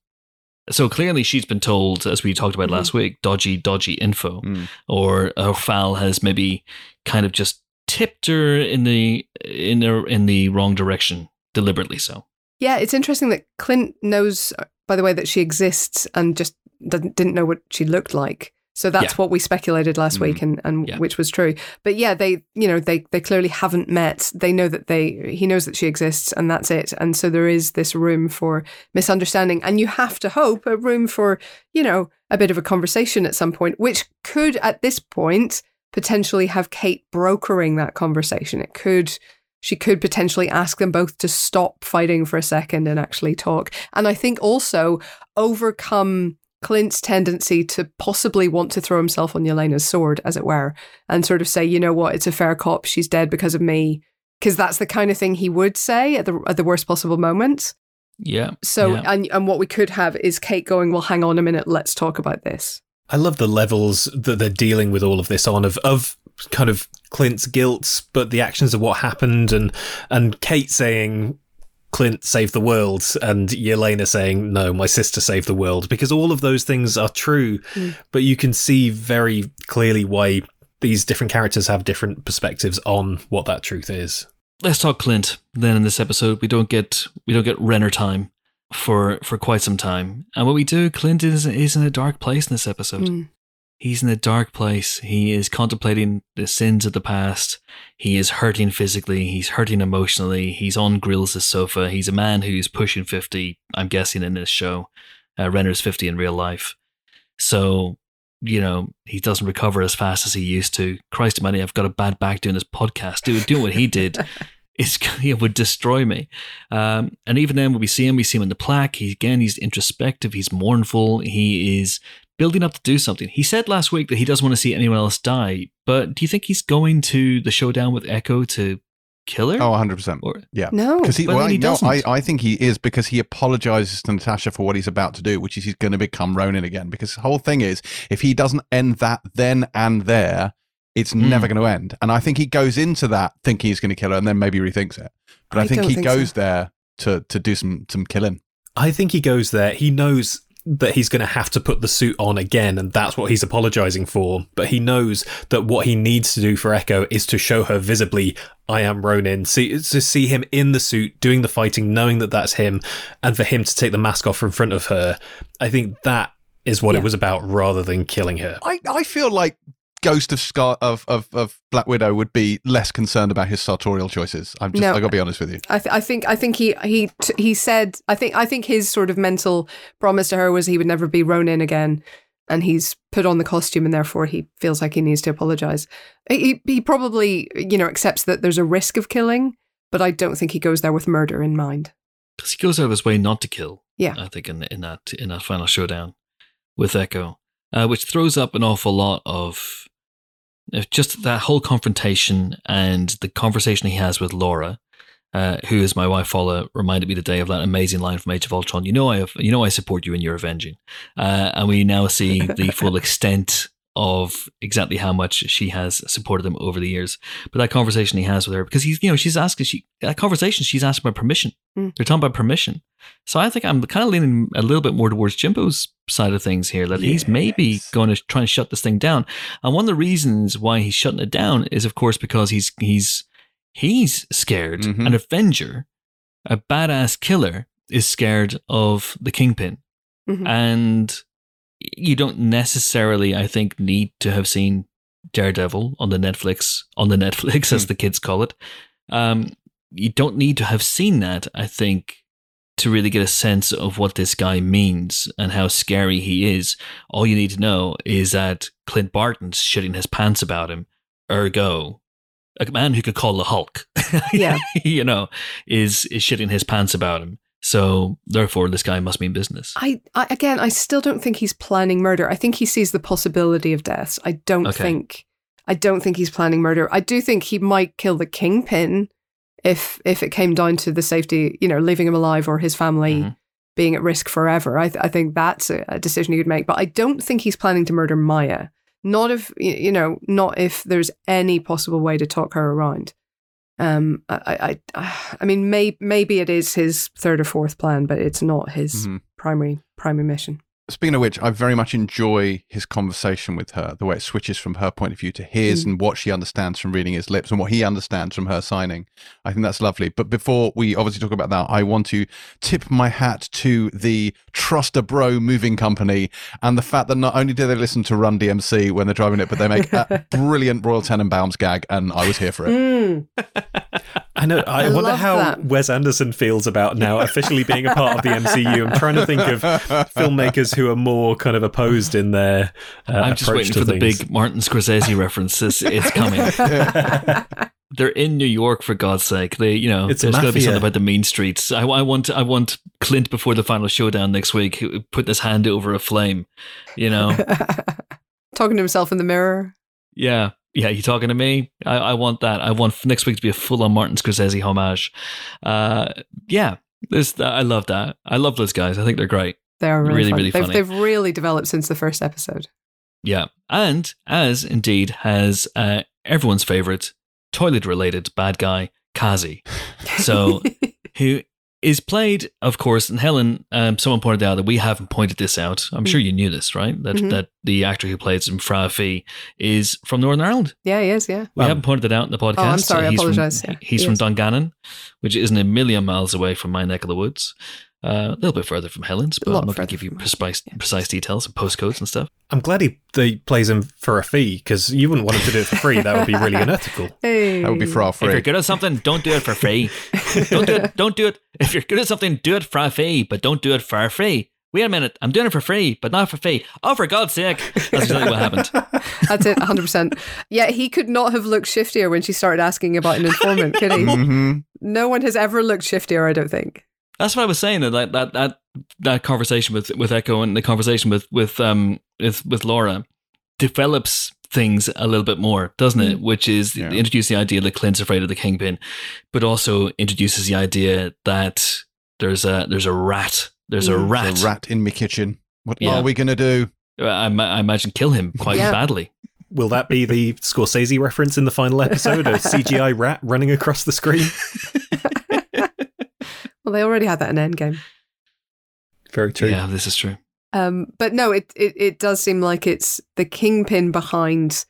So clearly, she's been told, as we talked about Mhm. last week, dodgy, dodgy info, Mm. or or Val has maybe kind of just tipped her in the in the in the wrong direction deliberately. So Yeah, it's interesting that Clint knows, uh, by the way, that she exists and just didn't, didn't know what she looked like. So that's Yeah. what we speculated last Mm. week, and, and Yeah. which was true. But yeah, they, you know, they they clearly haven't met. They know that they he knows that she exists, and that's it. And so there is this room for misunderstanding, and you have to hope a room for you know a bit of a conversation at some point, which could at this point potentially have Kate brokering that conversation. It could she could potentially ask them both to stop fighting for a second and actually talk. And I think also overcome Clint's tendency to possibly want to throw himself on Yelena's sword, as it were, and sort of say, you know what, it's a fair cop. She's dead because of me. Because that's the kind of thing he would say at the at the worst possible moment. yeah, So, Yeah. and and what we could have is Kate going, "Well, hang on a minute, let's talk about this." I love the levels that they're dealing with all of this on of of kind of Clint's guilt, but the actions of what happened, and and Kate saying Clint saved the world, and Yelena saying no, my sister saved the world, because all of those things are true, Mm. but you can see very clearly why these different characters have different perspectives on what that truth is. let's talk Clint. Then in this episode, we don't get we don't get Renner time. For for quite some time. And what we do, Clint is is in a dark place in this episode. Mm. He's in a dark place. He is contemplating the sins of the past. He is hurting physically. He's hurting emotionally. He's on Grills' sofa. He's a man who's pushing 50, I'm guessing, in this show. Uh, Renner's 50 in real life. So, you know, he doesn't recover as fast as he used to. Christ almighty, I've got a bad back doing this podcast. Dude, doing what he did is it would destroy me. Um, and even then, when we see him, we see him in the plaque. He again, he's introspective. He's mournful. He is building up to do something. He said last week that he doesn't want to see anyone else die. But do you think he's going to the showdown with Echo to kill her? Oh, 100%. Or- yeah. No. Because he, But well, he no, I, doesn't. I think he is because he apologizes to Natasha for what he's about to do, which is he's going to become Ronin again. Because the whole thing is, if he doesn't end that then and there, it's Hmm. never going to end. And I think he goes into that thinking he's going to kill her and then maybe rethinks it. But I, I think he think goes so. there to, to do some, some killing. I think he goes there. He knows that he's going to have to put the suit on again, and that's what he's apologizing for. But he knows that what he needs to do for Echo is to show her visibly, I am Ronin. See, to see him in the suit, doing the fighting, knowing that that's him, and for him to take the mask off in front of her. I think that is what Yeah. it was about rather than killing her. I, I feel like Ghost of Scar of, of, of Black Widow would be less concerned about his sartorial choices. I'm just No. I got to be honest with you. I, th- I think I think he he t- he said I think I think his sort of mental promise to her was he would never be Ronin again, and he's put on the costume and therefore he feels like he needs to apologize. He he probably you know accepts that there's a risk of killing, but I don't think he goes there with murder in mind. because he goes out of his way not to kill. Yeah. I think in in that in that final showdown with Echo, uh, which throws up an awful lot of of just that whole confrontation and the conversation he has with Laura, uh, who is my wife. Paula reminded me today of that amazing line from Age of Ultron. You know, I have, you know, I support you in your avenging, uh, and we now see the full extent of exactly how much she has supported him over the years. But that conversation he has with her, because he's, you know, she's asking, she that conversation, she's asking about permission. Mm. They're talking about permission. So I think I'm kind of leaning a little bit more towards Jimbo's side of things here, that he's maybe going to try and shut this thing down. And one of the reasons why he's shutting it down is, of course, because he's he's he's scared. Mhm. An Avenger, a badass killer, is scared of the Kingpin, Mhm. and you don't necessarily, I think, need to have seen Daredevil on the Netflix on the Netflix, as Hmm. the kids call it. Um, you don't need to have seen that, I think, to really get a sense of what this guy means and how scary he is. All you need to know is that Clint Barton's shitting his pants about him. Ergo, a man who could call the Hulk, Yeah. you know, is is shitting his pants about him. So therefore, this guy must mean business. I, I again, I still don't think he's planning murder. I think he sees the possibility of deaths. I don't Okay. think, I don't think he's planning murder. I do think he might kill the kingpin if if it came down to the safety, you know, leaving him alive or his family Mhm. being at risk forever. I, th- I think that's a, a decision he would make. But I don't think he's planning to murder Maya. Not if you know, not if there's any possible way to talk her around. Um, I, I, I mean, may, maybe it is his third or fourth plan, but it's not his Mhm. primary primary mission. Speaking of which, I very much enjoy his conversation with her, the way it switches from her point of view to his Mm. and what she understands from reading his lips and what he understands from her signing. I think that's lovely. But before we obviously talk about that, I want to tip my hat to the Trust a Bro moving company and the fact that not only do they listen to Run DMC when they're driving it, but they make a brilliant Royal Tenenbaums gag, and I was here for it. Mm. I know. I, I wonder how that. Wes Anderson feels about now officially being a part of the MCU. I'm trying to think of filmmakers who are more kind of opposed in their. Uh, I'm just approach waiting to for the big Martin Scorsese references. It's coming. They're in New York for God's sake. They, you know, It's there's got to be something about the mean streets. I, I want, I want Clint before the final showdown next week, Put putting his hand over a flame. You know, Talking to himself in the mirror. yeah, yeah. You talking to me? I, I want that. I want next week to be a full-on Martin Scorsese homage. Uh, yeah, this. I love that. I love those guys. I think they're great. They are really, Really, fun. really they've, funny. they've really developed since the first episode. Yeah. And as indeed has uh, everyone's favorite toilet related bad guy, Kazi. So, who is played, of course, and Helen, um, someone pointed out that we haven't pointed this out. I'm sure you knew this, right? That Mhm. that the actor who plays him, Fra Fee, is from Northern Ireland. yeah, he is. Yeah. We Um, haven't pointed it out in the podcast. Oh, I'm sorry, I He's from- apologise. Yeah, he's he from is. Dungannon, which isn't a million miles away from my neck of the woods. Uh, a little bit further from Helen's, but I'm not going to give you precise, yeah. precise details and postcodes and stuff. I'm glad he, he plays him for a fee because you wouldn't want him to do it for free. That would be really unethical. Hey. That would be for our If you're good at something, don't do it for free. don't do it. Don't do it. If you're good at something, do it for a fee, but don't do it for free. Wait a minute, I'm doing it for free, but not for fee. Oh, for God's sake! That's exactly what happened. That's it, 100%. Yeah, he could not have looked shiftier when she started asking about an informant, could he? hmm No one has ever looked shiftier, I don't think. That's what I was saying. That that that that conversation with with Echo and the conversation with with um with with Laura develops things a little bit more, doesn't it? Which is Yeah. introduce the idea that Clint's afraid of the kingpin, but also introduces the idea that there's a there's a rat. There's a Mm. rat. There's a rat in my kitchen. What Yeah. are we going to do? I, I imagine kill him quite Yeah. badly. Will that be the Scorsese reference in the final episode? A CGI rat running across the screen? Well, they already had that in Endgame. Very true. Yeah, this is true. Um, but no, it, it it does seem like it's the kingpin behind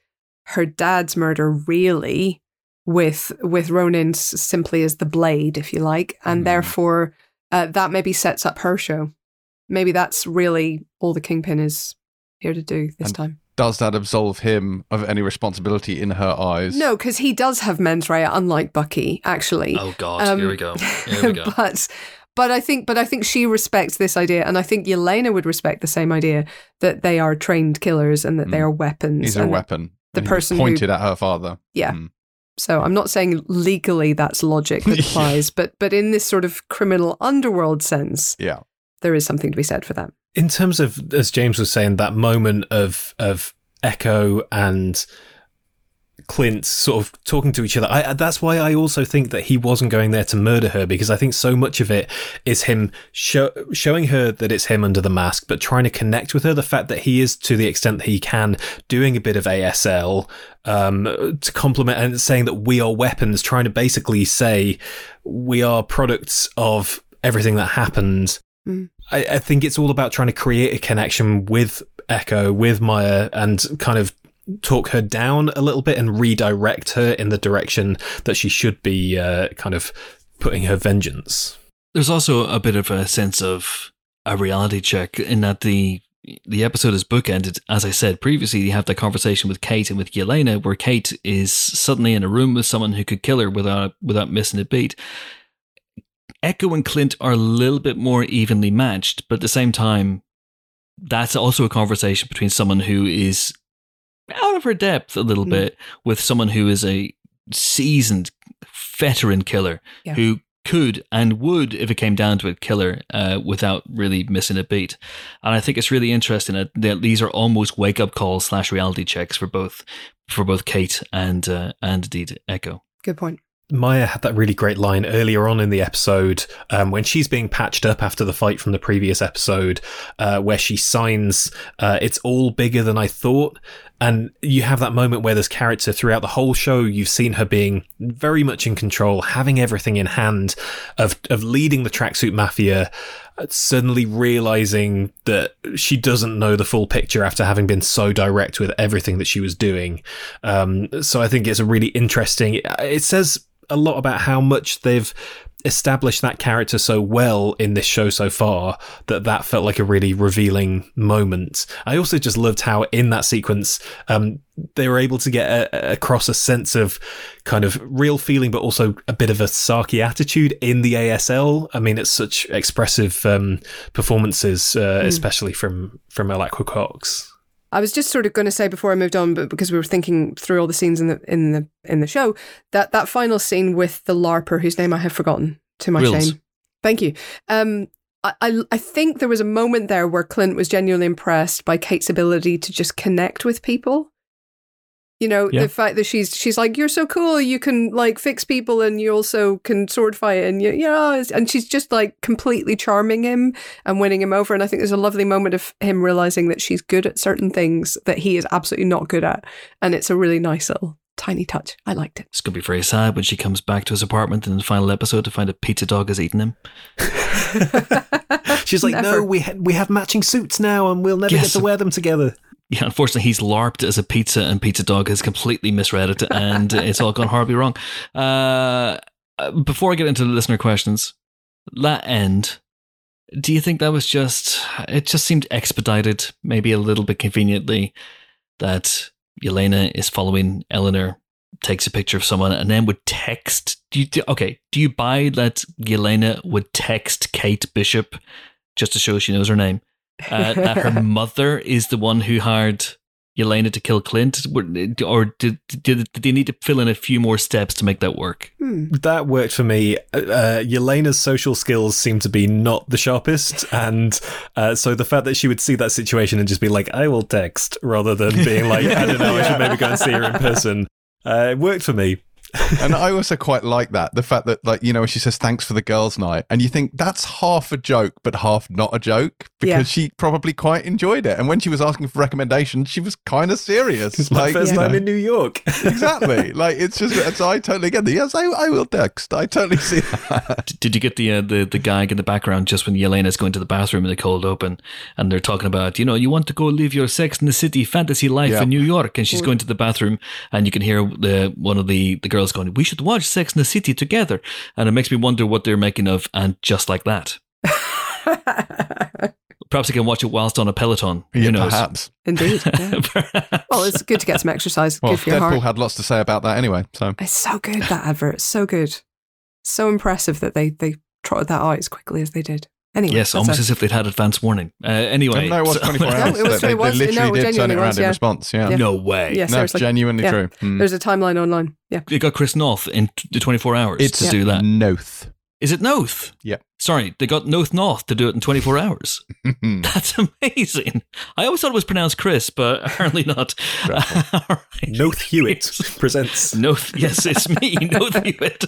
her dad's murder, really, with with Ronin simply as the blade, if you like, and Mhm. therefore uh, that maybe sets up her show. Maybe that's really all the kingpin is here to do this And- time. Does that absolve him of any responsibility in her eyes? No, because he does have mens rea, unlike Bucky, actually. Oh God, Um, here we go. Here we go. but but I think but I think she respects this idea, and I think Yelena would respect the same idea that they are trained killers and that they Mm. are weapons. He's a weapon. the And he person who- pointed at her father. Yeah. Mm. So I'm not saying legally that's logic that Yeah. applies, but but in this sort of criminal underworld sense, Yeah. there is something to be said for that. In terms of, as James was saying, that moment of of Echo and Clint sort of talking to each other. I, that's why I also think that he wasn't going there to murder her because I think so much of it is him show, showing her that it's him under the mask, but trying to connect with her. The fact that he is, to the extent that he can, doing a bit of ASL um, to complement and saying that we are weapons, trying to basically say we are products of everything that happened. Mm. I, I think it's all about trying to create a connection with Echo, with Maya, and kind of talk her down a little bit and redirect her in the direction that she should be uh, kind of putting her vengeance. There's also a bit of a sense of a reality check in that the the episode is bookended. As I said previously, you have the conversation with Kate and with Yelena, where Kate is suddenly in a room with someone who could kill her without without missing a beat. Echo and Clint are a little bit more evenly matched, but at the same time, that's also a conversation between someone who is out of her depth a little Mm. bit with someone who is a seasoned veteran killer Yeah. who could and would, if it came down to it, kill her uh, without really missing a beat. And I think it's really interesting that, that these are almost wake up calls slash reality checks for both for both Kate and uh, and indeed Echo. Good point. Maya had that really great line earlier on in the episode um, when she's being patched up after the fight from the previous episode, uh, where she signs, uh, It's all bigger than I thought. And you have that moment where this character throughout the whole show, you've seen her being very much in control, having everything in hand, of, of leading the tracksuit mafia, uh, suddenly realizing that she doesn't know the full picture after having been so direct with everything that she was doing. Um, so I think it's a really interesting, it says a lot about how much they've established that character so well in this show so far that that felt like a really revealing moment. I also just loved how in that sequence um, they were able to get a, across a sense of kind of real feeling, but also a bit of a sarky attitude in the ASL. I mean, it's such expressive um, performances, uh, especially from from Alaqua Cox. I was just sort of going to say before I moved on, but because we were thinking through all the scenes in the in the in the show, that that final scene with the larper whose name I have forgotten to my Wills. shame. Thank you. Um, I, I I think there was a moment there where Clint was genuinely impressed by Kate's ability to just connect with people. You know, Yeah. the fact that she's she's like, you're so cool. You can like fix people, and you also can sword fight, and you, you know, and she's just like completely charming him and winning him over. And I think there's a lovely moment of him realizing that she's good at certain things that he is absolutely not good at, and it's a really nice little tiny touch. I liked it. It's going to be very sad when she comes back to his apartment in the final episode to find a pizza dog has eaten him. She's like, Never. no, we ha- we have matching suits now, and we'll never Yes. get to wear them together. Yeah, unfortunately, he's LARPed as a pizza, and Pizza Dog has completely misread it, and it's all gone horribly wrong. Uh, uh, before I get into the listener questions, that end, do you think that was just it just seemed expedited maybe a little bit conveniently that Elena is following Eleanor takes a picture of someone and then would text do you do, okay do you buy that Elena would text Kate Bishop just to show she knows her name uh, that her mother is the one who hired Yelena to kill Clint or did, did, did they need to fill in a few more steps to make that work Hmm. That worked for me. Uh, uh, Yelena's social skills seem to be not the sharpest, and uh, so the fact that she would see that situation and just be like, "I will text," rather than being like, "I don't know, I should maybe go and see her in person," uh, it worked for me. And I also quite like that the fact that like you know she says thanks for the girls' night, and you think that's half a joke but half not a joke because Yeah. she probably quite enjoyed it. And when she was asking for recommendations, she was kind of serious. It's my like, first you time in New York. exactly. Like it's just it's, I totally get the yes. I, I will text. I totally see that. Did you get the uh, the the gag in the background just when Yelena's going to the bathroom and the cold open and they're talking about you know you want to go live your Sex in the City fantasy life Yeah. in New York and she's going to the bathroom and you can hear the one of the the girls going we should watch Sex in the City together and it makes me wonder what they're making of and just like that perhaps I can watch it whilst on a Peloton who Yeah, knows perhaps. Indeed. yeah. Perhaps. Well, it's good to get some exercise. Well, good for your Deadpool heart. had lots to say about that anyway. So It's so good that advert. It's so good. So impressive that they they trotted that out as quickly as they did. Anyway, yes almost a- as if they'd had advance warning uh, anyway no, it was so- 24 No, it was they, they literally No, it did turn it around was, in response. Yeah. Yeah. no way Yeah, No, seriously. genuinely Yeah. true. Mm. There's a timeline online. Yeah. they got Chris North in the 24 hours It's to do that Noth. Is it Noth? Yeah. Sorry, they got Noth North to do it in 24 hours. That's amazing. I always thought it was pronounced Chris, but apparently not. All right. Noth Hewitt presents. Noth, yes, it's me, Noth Hewitt.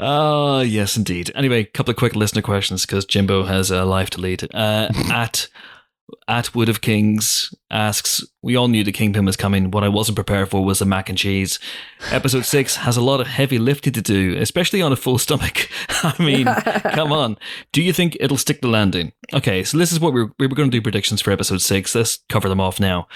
Oh, yes, indeed. Anyway, a couple of quick listener questions because Jimbo has a life to lead. Uh, at at Wood of Kings asks, "We all knew the Kingpin was coming. What I wasn't prepared for was the mac and cheese. Episode six has a lot of heavy lifting to do, especially on a full stomach. I mean, come on. Do you think it'll stick the landing? Okay, so this is what we're we were going to do predictions for episode six. Let's cover them off now.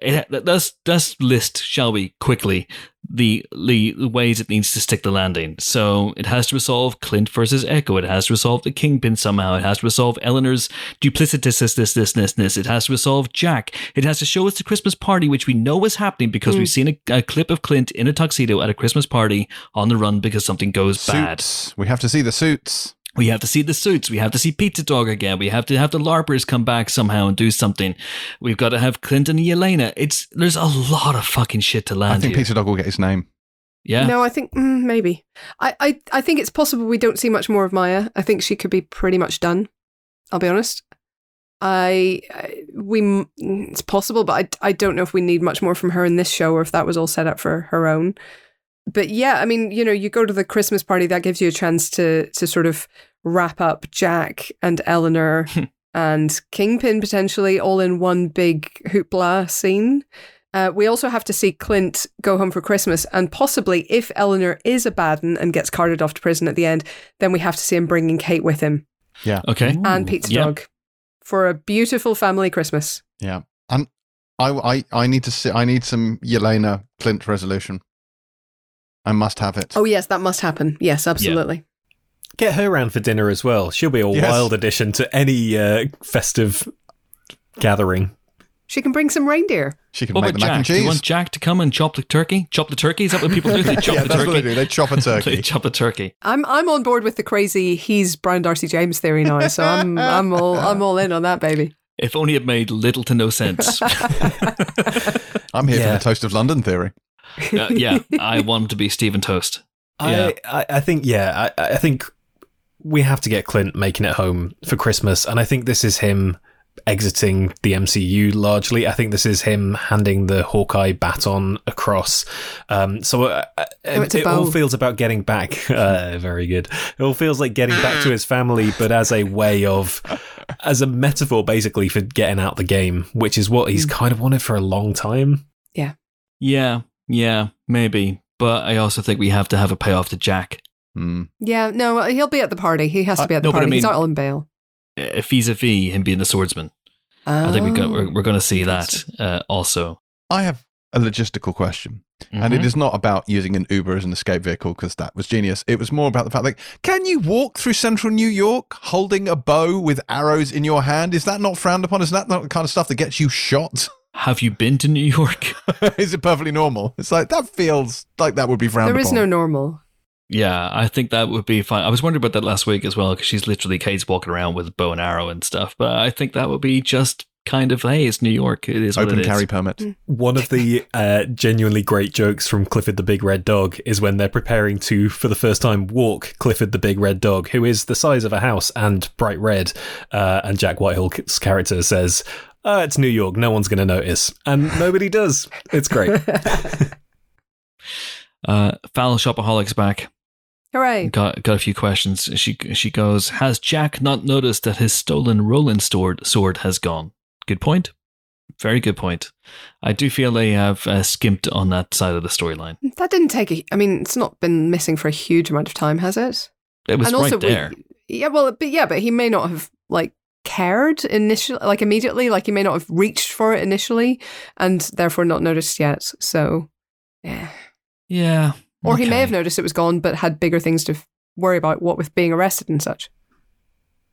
It, let's let's list, shall we, quickly the, the the ways it needs to stick the landing. So it has to resolve Clint versus Echo. It has to resolve the Kingpin somehow. It has to resolve Eleanor's duplicitous this this this this this. It has to resolve Jack. It has to show us the Christmas party, which we know is happening because we've hmm. seen a, a clip of Clint in a tuxedo at a Christmas party on the run because something goes bad. We have to see the suits. We have to see the suits. We have to see Pizza Dog again. We have to have the LARPers come back somehow and do something. We've got to have Clinton and Yelena. It's there's a lot of fucking shit to land I think here. Peter Dog will get his name. yeah. No, I think mm, maybe. I, I I think it's possible we don't see much more of Maya. I think she could be pretty much done. I'll be honest. I I- we mm, it's possible, but I I don't know if we need much more from her in this show or if that was all set up for her own. But yeah, I mean, you know, you go to the Christmas party, that gives you a chance to to sort of wrap up Jack and Eleanor and Kingpin potentially all in one big hoopla scene. Uh, we also have to see Clint go home for Christmas, and possibly, if Eleanor is a baden and gets carted off to prison at the end, then we have to see him bringing Kate with him Yeah. Okay. and Pizza Yeah. Dog for a beautiful family Christmas. Yeah. And I, I, I need to see, I need some Yelena Clint resolution. I must have it. Oh yes, that must happen. Yes, absolutely. Get her round for dinner as well. She'll be a Yes. wild addition to any uh, festive gathering. She can bring some reindeer. She can What make about the mac Jack? and Do you want Jack to come and chop the turkey? Chop the turkey? Is that what people do? They chop yeah, the that's what they turkey. do. They chop a turkey. They turkey. chop a turkey. I'm I'm on board with the crazy he's Brian Darcy James theory now, so I'm I'm all I'm all in on that baby. If only it made little to no sense. I'm here for the Toast of London theory. Uh, yeah, I want him to be Stephen Toast. Yeah. I, I, I think, yeah, I, I think we have to get Clint making it home for Christmas. And I think this is him exiting the MCU largely. I think this is him handing the Hawkeye baton across. Um, so uh, Oh, it's a it all feels about getting back. Uh, very good. It all feels like getting back to his family, but as a way of, as a metaphor basically for getting out the game, which is what he's kind of wanted for a long time. Yeah, yeah, maybe. But I also think we have to have a payoff to Jack. Hmm. Yeah, no, he'll be at the party. He has to Uh, be at the no, but I party. He's not on bail. Uh, vis-a-vis him being the swordsman. I think we got, Oh. we're, we're going to see that uh, also. I have a logistical question. And it Mhm. is not about using an Uber as an escape vehicle because that was genius. It was more about the fact like, can you walk through central New York holding a bow with arrows in your hand? Is that not frowned upon? Is that not the kind of stuff that gets you shot? Have you been to New York? is it perfectly normal? It's like that feels like that would be frowned There upon. is no normal. Yeah, I think that would be fine. I was wondering about that last week as well because she's literally Kate's walking around with bow and arrow and stuff. But I think that would be just kind of hey, it's New York. It is what open it is. carry permit. Mm. One of the uh, genuinely great jokes from Clifford the Big Red Dog is when they're preparing to, for the first time, walk Clifford the Big Red Dog, who is the size of a house and bright red. Uh, and Jack Whitehall's character says, uh, It's New York, no one's going to notice. And nobody does. It's great. Uh, Foul Shopaholics back. Hooray. Got got a few questions. She she goes, has Jack not noticed that his stolen Roland sword sword has gone? Good point. Very good point. I do feel they have uh, skimped on that side of the storyline. That didn't take a. I mean, it's not been missing for a huge amount of time, has it? It was and also, right there. We, yeah, well, but yeah, but he may not have like cared initially, like immediately, like he may not have reached for it initially, and therefore not noticed yet. So, yeah, yeah. or he may have noticed it was gone, but had bigger things to worry about, what with being arrested and such.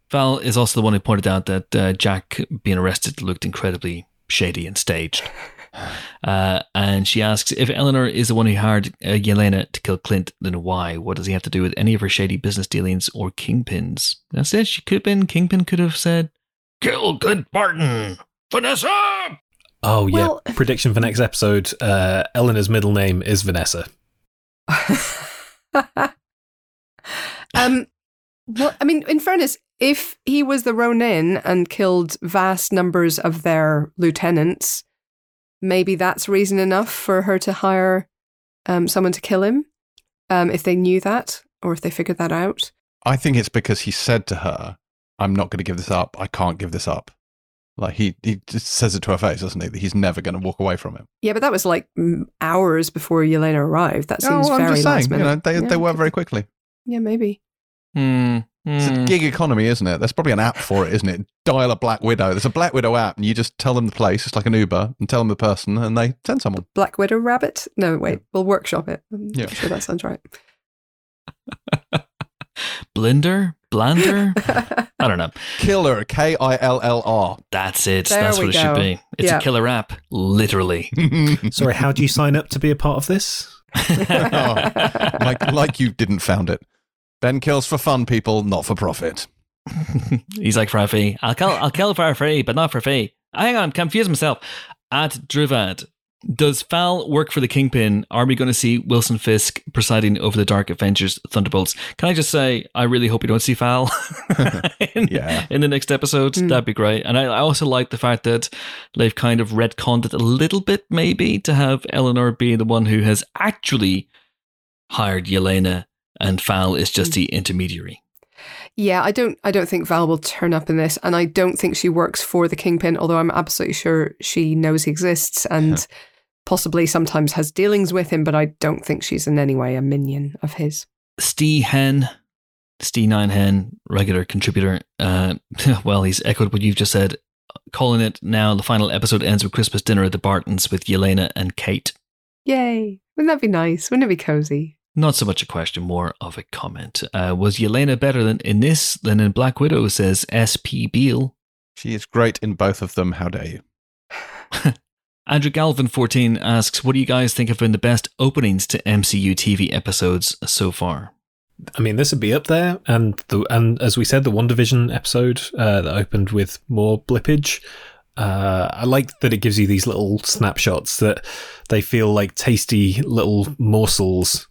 Val is also the one who pointed out that uh, Jack being arrested looked incredibly shady and staged. Uh, and she asks if Eleanor is the one who hired uh, Yelena to kill Clint, then why? What does he have to do with any of her shady business dealings or kingpins? That's it. She could have been Kingpin. Could have said, "Kill Clint Barton, Vanessa." Oh, yeah. Well- Prediction for next episode uh, Eleanor's middle name is Vanessa. um, well, I mean, in fairness, if he was the Ronin and killed vast numbers of their lieutenants, maybe that's reason enough for her to hire um, someone to kill him. Um, if they knew that or if they figured that out. I think it's because he said to her, I'm not going to give this up. I can't give this up. Like he, he just says it to her face, doesn't he? That he's never going to walk away from him. Yeah, but that was like hours before Yelena arrived. That seems Oh, I'm very just last saying, you know, minute. they, Yeah, they work could- very quickly. Yeah, maybe. Hmm. It's hmm. a gig economy, isn't it? There's probably an app for it, isn't it? Dial a Black Widow. There's a Black Widow app, and you just tell them the place. It's like an Uber, and tell them the person, and they send someone. Black Widow Rabbit? No, wait, we'll workshop it. I'm Yeah. sure that sounds right. Blender, Blander. I don't know. Killer, K I L L R. That's it. There That's we what it should be. It's Yeah. a killer app, literally. Sorry, how do you sign up to be a part of this? like, like you didn't found it. Ben kills for fun, people, not for profit. He's like for a fee. I'll kill. I'll kill for a fee, but not for a fee. Hang on, I'm confused myself. At Drivad, does Val work for the Kingpin? Are we going to see Wilson Fisk presiding over the Dark Avengers Thunderbolts? Can I just say, I really hope you don't see Val in, Yeah. in the next episode. Mm. That'd be great. And I, I also like the fact that they've kind of retconned it a little bit, maybe, to have Eleanor be the one who has actually hired Yelena, and Val is just the intermediary. Yeah, I don't I don't think Val will turn up in this and I don't think she works for the Kingpin, although I'm absolutely sure she knows he exists and possibly sometimes has dealings with him, but I don't think she's in any way a minion of his. Steve Hen, Steve Nine Hen, regular contributor. Uh, well, he's echoed what you've just said, calling it now. The final episode ends with Christmas dinner at the Bartons with Yelena and Kate. Yay. Wouldn't that be nice? Wouldn't it be cozy? Not so much a question, more of a comment. Uh, was Yelena better than in this than in Black Widow? Says S.P. Beale. She is great in both of them. How dare you? Andrew Galvin 14 asks, What do you guys think have been the best openings to MCU TV episodes so far? I mean, this would be up there, and the and as we said, the WandaVision episode uh, that opened with more blippage. Uh, I like that it gives you these little snapshots that they feel like tasty little morsels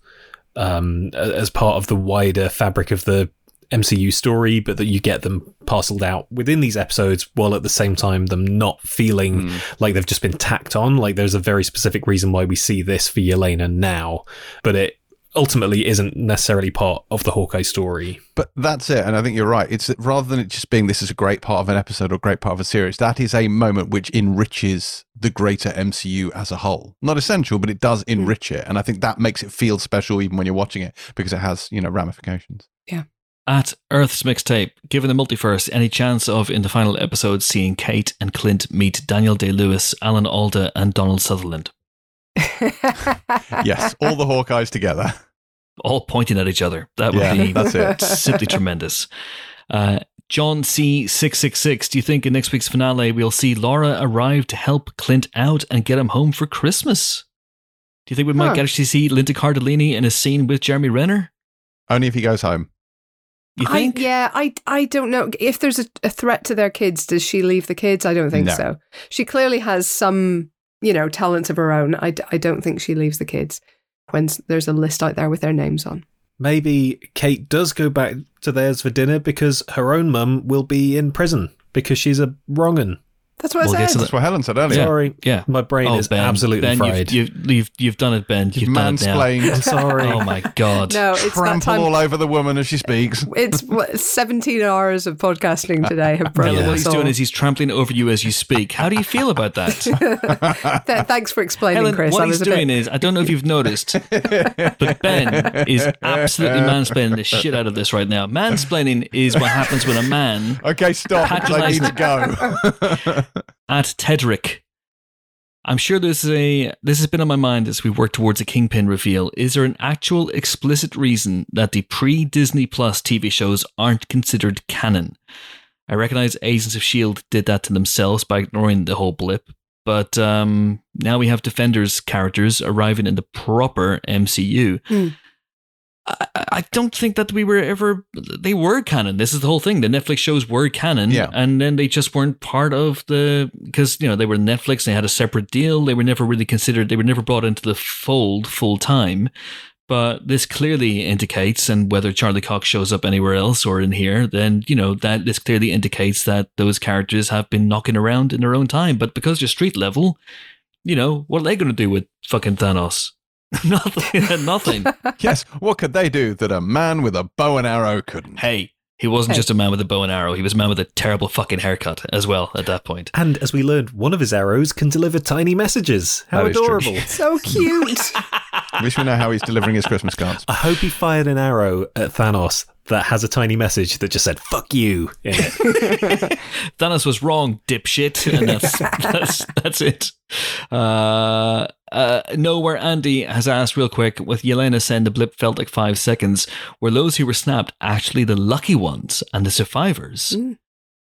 um, as part of the wider fabric of the MCU story, but that you get them parceled out within these episodes, while at the same time them not feeling Mm. like they've just been tacked on. Like there's a very specific reason why we see this for Yelena now, but it ultimately isn't necessarily part of the Hawkeye story. But that's it, and I think you're right. It's rather than it just being this is a great part of an episode or a great part of a series. That is a moment which enriches the greater MCU as a whole. Not essential, but it does hmm. enrich it, and I think that makes it feel special even when you're watching it because it has you know ramifications. Yeah. At Earth's Mixtape, given the multiverse, any chance of, in the final episode, seeing Kate and Clint meet Daniel Day Lewis, Alan Alda, and Donald Sutherland? Yes, all the Hawkeyes together. All pointing at each other. That would Yeah, be that's it. simply tremendous. Uh, John C666, do you think in next week's finale we'll see Laura arrive to help Clint out and get him home for Christmas? Do you think we might Huh. actually see Linda Cardellini in a scene with Jeremy Renner? Only if he goes home. You I, think? yeah, I, I don't know. If there's a, a threat to their kids, does she leave the kids? I don't think No. so. She clearly has some, you know, talents of her own. I, I don't think she leaves the kids when there's a list out there with their names on. Maybe Kate does go back to theirs for dinner because her own mum will be in prison because she's a wrong'un. That's what We'll I said. to That's what Helen said earlier. Sorry, Yeah. my brain oh, is Ben, absolutely ben, fried. You've, you've, you've, you've done it, Ben. You've, You've done it now. mansplained. I'm sorry. Oh my God. no, it's that Trample time. all over the woman as she speaks. It's what, 17 hours of podcasting today have broken Bella, what he's all. doing is he's trampling over you as you speak. How do you feel about that? Th- thanks for explaining, Helen, Chris. what I he's was a doing bit... is, I don't know if you've noticed, but Ben is absolutely mansplaining the shit out of this right now. Mansplaining is what happens when a man Okay, stop. because I need to go. at Tedrick. I'm sure there's a this has been on my mind as we work towards a Kingpin reveal. Is there an actual explicit reason that the pre-Disney Plus TV shows aren't considered canon? I recognize Agents of Shield did that to themselves by ignoring the whole blip, but um, now we have Defenders characters arriving in the proper MCU. Hmm. I, I don't think that we were ever they were canon. This is the whole thing. The Netflix shows were canon, Yeah. and then they just weren't part of the because you know they were Netflix. They had a separate deal. They were never really considered. They were never brought into the fold full time. But this clearly indicates, and whether Charlie Cox shows up anywhere else or in here, then you know that this clearly indicates that those characters have been knocking around in their own time. But because they're street level, you know what are they going to do with fucking Thanos? nothing. nothing. yes, what could they do that a man with a bow and arrow couldn't? Hey, he wasn't Hey. just a man with a bow and arrow. He was a man with a terrible fucking haircut as well at that point. and as we learned, one of his arrows can deliver tiny messages. How That is true. adorable. So cute. Wish we know how he's delivering his Christmas cards. I hope he fired an arrow at Thanos that has a tiny message that just said "fuck you" in it. Thanos was wrong, dipshit, and that's that's that's it. Uh, uh, know where Andy has asked real quick with Yelena saying the blip felt like five seconds. Were those who were snapped actually the lucky ones and the survivors? Mm.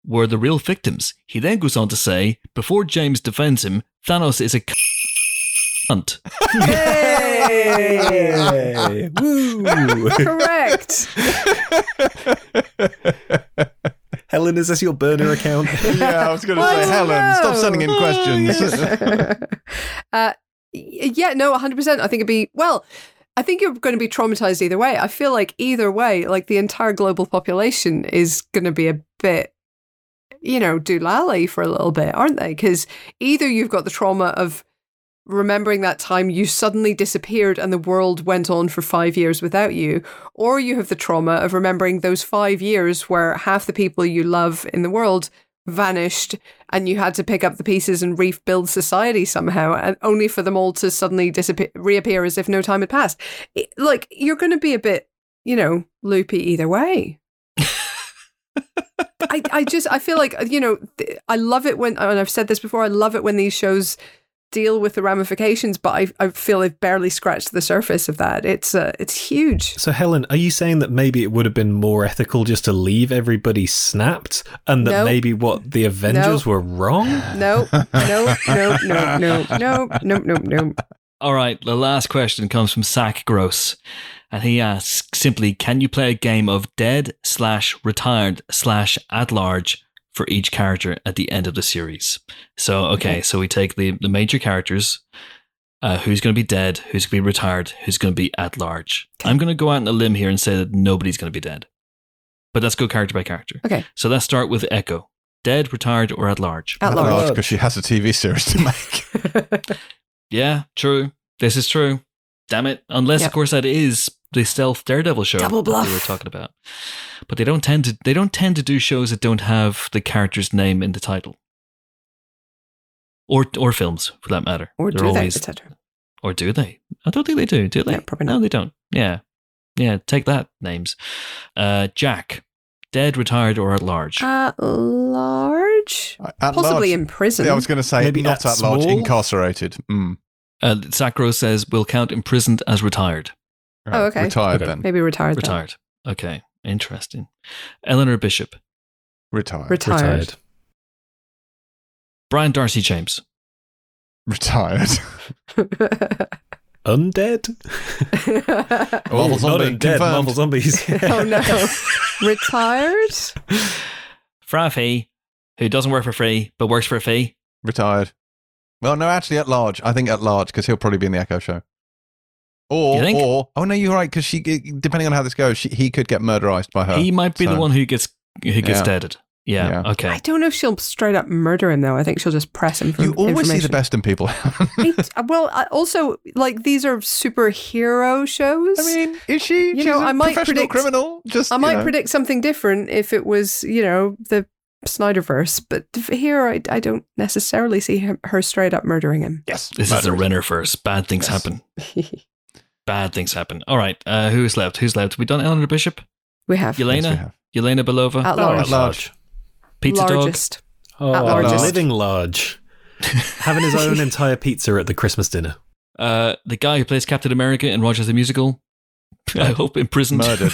Were the real victims? He then goes on to say, before James defends him, Thanos is a cunt. Yay! Woo! Correct. Helen, is this your burner account? yeah, I was going to say, Helen, stop sending in questions. uh, y- yeah, no, 100%. I think it'd be, well, I think you're going to be traumatized either way. I feel like either way, like the entire global population is going to be a bit, you know, doolally for a little bit, aren't they? Because either you've got the trauma of remembering that time you suddenly disappeared and the world went on for five years without you, or you have the trauma of remembering those five years where half the people you love in the world vanished and you had to pick up the pieces and rebuild society somehow and only for them all to suddenly disappear reappear as if no time had passed. It- like you're going to be a bit you know loopy either way. I, I just I feel like you know I love it when and I've said this before I love it when these shows deal with the ramifications but I, I feel they've barely scratched the surface of that. It's uh, it's huge. So, Helen, are you saying that maybe it would have been more ethical just to leave everybody snapped, and that No. maybe what the Avengers were wrong? no. No. No. No. No. No. No. No. No. All right, the last question comes from Zach Gross. And he asks simply, can you play a game of dead slash retired slash at large for each character at the end of the series? So, okay, so we take the, the major characters, uh, who's going to be dead, who's going to be retired, who's going to be at large. I'm going to go out on a limb here and say that nobody's going to be dead. But let's go character by character. Okay. So let's start with Echo. Dead, retired, or at large? at large because she has a TV series to make. Yeah, true. This is true. Damn it. Unless, Yep. of course, that is the stealth Daredevil show Double that we were talking about. But they don't tend to they don't tend to do shows that don't have the character's name in the title. Or or films, for that matter. or They're do they always- etc Or do they? I don't think they do. Do they? Yeah, probably No, they don't. Yeah. Yeah, take that, names. Uh, Jack. Dead, retired, or at large? at large At possibly large- in prison Yeah, I was going to say Maybe not at at large, incarcerated. Mm. Uh, Sakro says will count imprisoned as retired. Oh, uh, okay. Retired Okay. then. Maybe retired. then. Retired. Okay, interesting. Eleanor Bishop, Retired. Retired. Brian Darcy James, Retired. Undead? Marvel not undead, confirmed. Marvel zombies. oh no. retired? Fra Fee, who doesn't work for free but works for a fee. Retired. Well, no, actually, at large. I think at large because he'll probably be in the Echo Show. Or, or oh no, you're right because she, depending on how this goes, she, he could get murderized by her. he might be the one who gets who gets Yeah. deaded. Yeah. Yeah. Okay. I don't know if she'll straight up murder him though. I think she'll just press him for You always see the best in people. Uh, well, I- also, like these are superhero shows. I mean, is she? You She's know, a I might predict- criminal. Just I might know. predict something different if it was, you know, the Snyderverse, but here I, I don't necessarily see him, her straight up murdering him. Yes, This is a murderous. Renner first. Bad things Yes. happen. Bad things happen. All right. Uh, who's left? Who's left? We done Eleanor Bishop, we have Yes, we Yelena, have. Yelena Belova, at Oh, large, at large. Pizza Dog. Oh, At largest. living large. Having his own entire pizza at the Christmas dinner. Uh, the guy who plays Captain America in Rogers the Musical. I hope imprisoned. Murdered,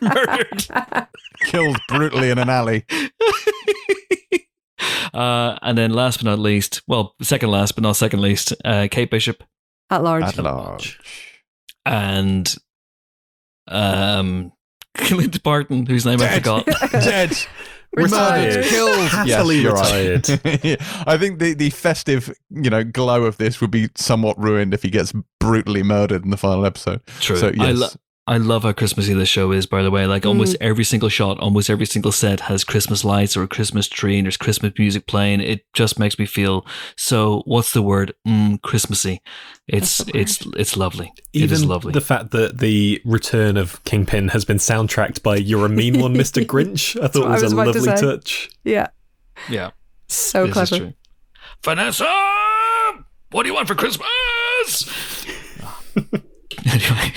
Murdered. killed brutally in an alley. uh, and then last but not least, well, second last but not second least, uh, Kate Bishop At large. At large. And um, Clint Barton, whose name I forgot. Dead. Retired. Murdered, killed. Happily you're retired. Right. I think the, the festive, you know, glow of this would be somewhat ruined if he gets brutally murdered in the final episode. True. So I, yes, lo- I love how Christmassy this show is, by the way. Like almost every single shot, almost every single set has Christmas lights or a Christmas tree and there's Christmas music playing. It just makes me feel so what's the word? Mm, Christmassy. It's it's it's lovely. it is lovely. the fact that the return of Kingpin has been soundtracked by You're a Mean One, Mr. Grinch, I thought what I was, was a about to lovely touch. Yeah. yeah. So this is clever. true. Vanessa, what do you want for Christmas? anyway,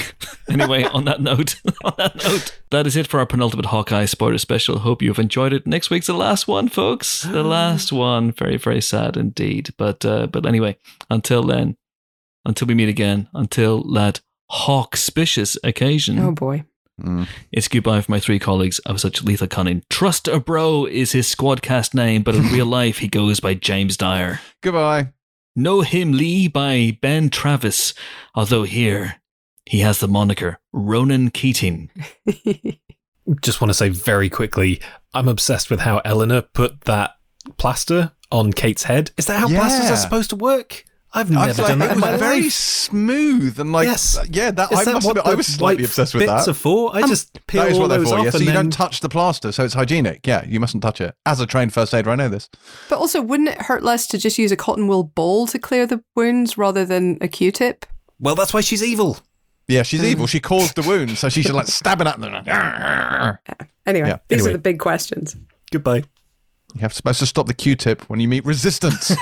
anyway, on that note, on that note, that is it for our penultimate Hawkeye spoiler special. Hope you've enjoyed it. Next week's the last one, folks. The last one. Very, very sad indeed. But uh, but anyway, until then, until we meet again, until that hawkspicious occasion. Oh boy. Mm. It's goodbye from my three colleagues of such lethal cunning. Trust a Bro is his squadcast name, but in real life he goes by James Dyer. Goodbye. Know Him Lee by Ben Travis, although here he has the moniker Ronan Keating. Just want to say very quickly, I'm obsessed with how Eleanor put that plaster on Kate's head. Is that how plasters are supposed to work? I've I never feel done like that it was my very life. smooth and like Yes. yeah. That Is I that must what admit, I was slightly white obsessed with that. bits that. are for? I um, just peel That is what they're those for. off Yeah, so and you then don't touch the plaster, so it's hygienic. Yeah, you mustn't touch it. As a trained first aider, I know this. But also, wouldn't it hurt less to just use a cotton wool ball to clear the wounds rather than a Q-tip? Well, that's why she's evil. Yeah, she's um, evil. She caused the wound, so she's like stabbing at them. Anyway, Yeah. these Anyway. are the big questions. Goodbye. You have supposed to stop the Q-tip when you meet resistance.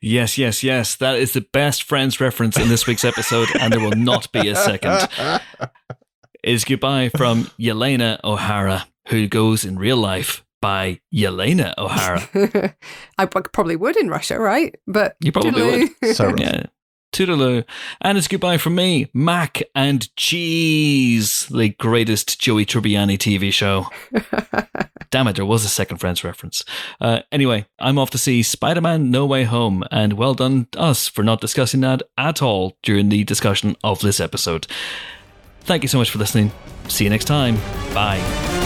yes, yes, yes. That is the best Friends reference in this week's episode, and there will not be a second. It is goodbye from Yelena O'Hara, who goes in real life by Yelena O'Hara. I probably would in Russia, right? But You probably toodaloo. So rough. Yeah. Toodaloo. And it's goodbye from me, Mac and Cheese, the greatest Joey Tribbiani TV show. Damn it, there was a second Friends reference. Uh, anyway, I'm off to see Spider Man No Way Home, and well done us for not discussing that at all during the discussion of this episode. Thank you so much for listening. See you next time. Bye.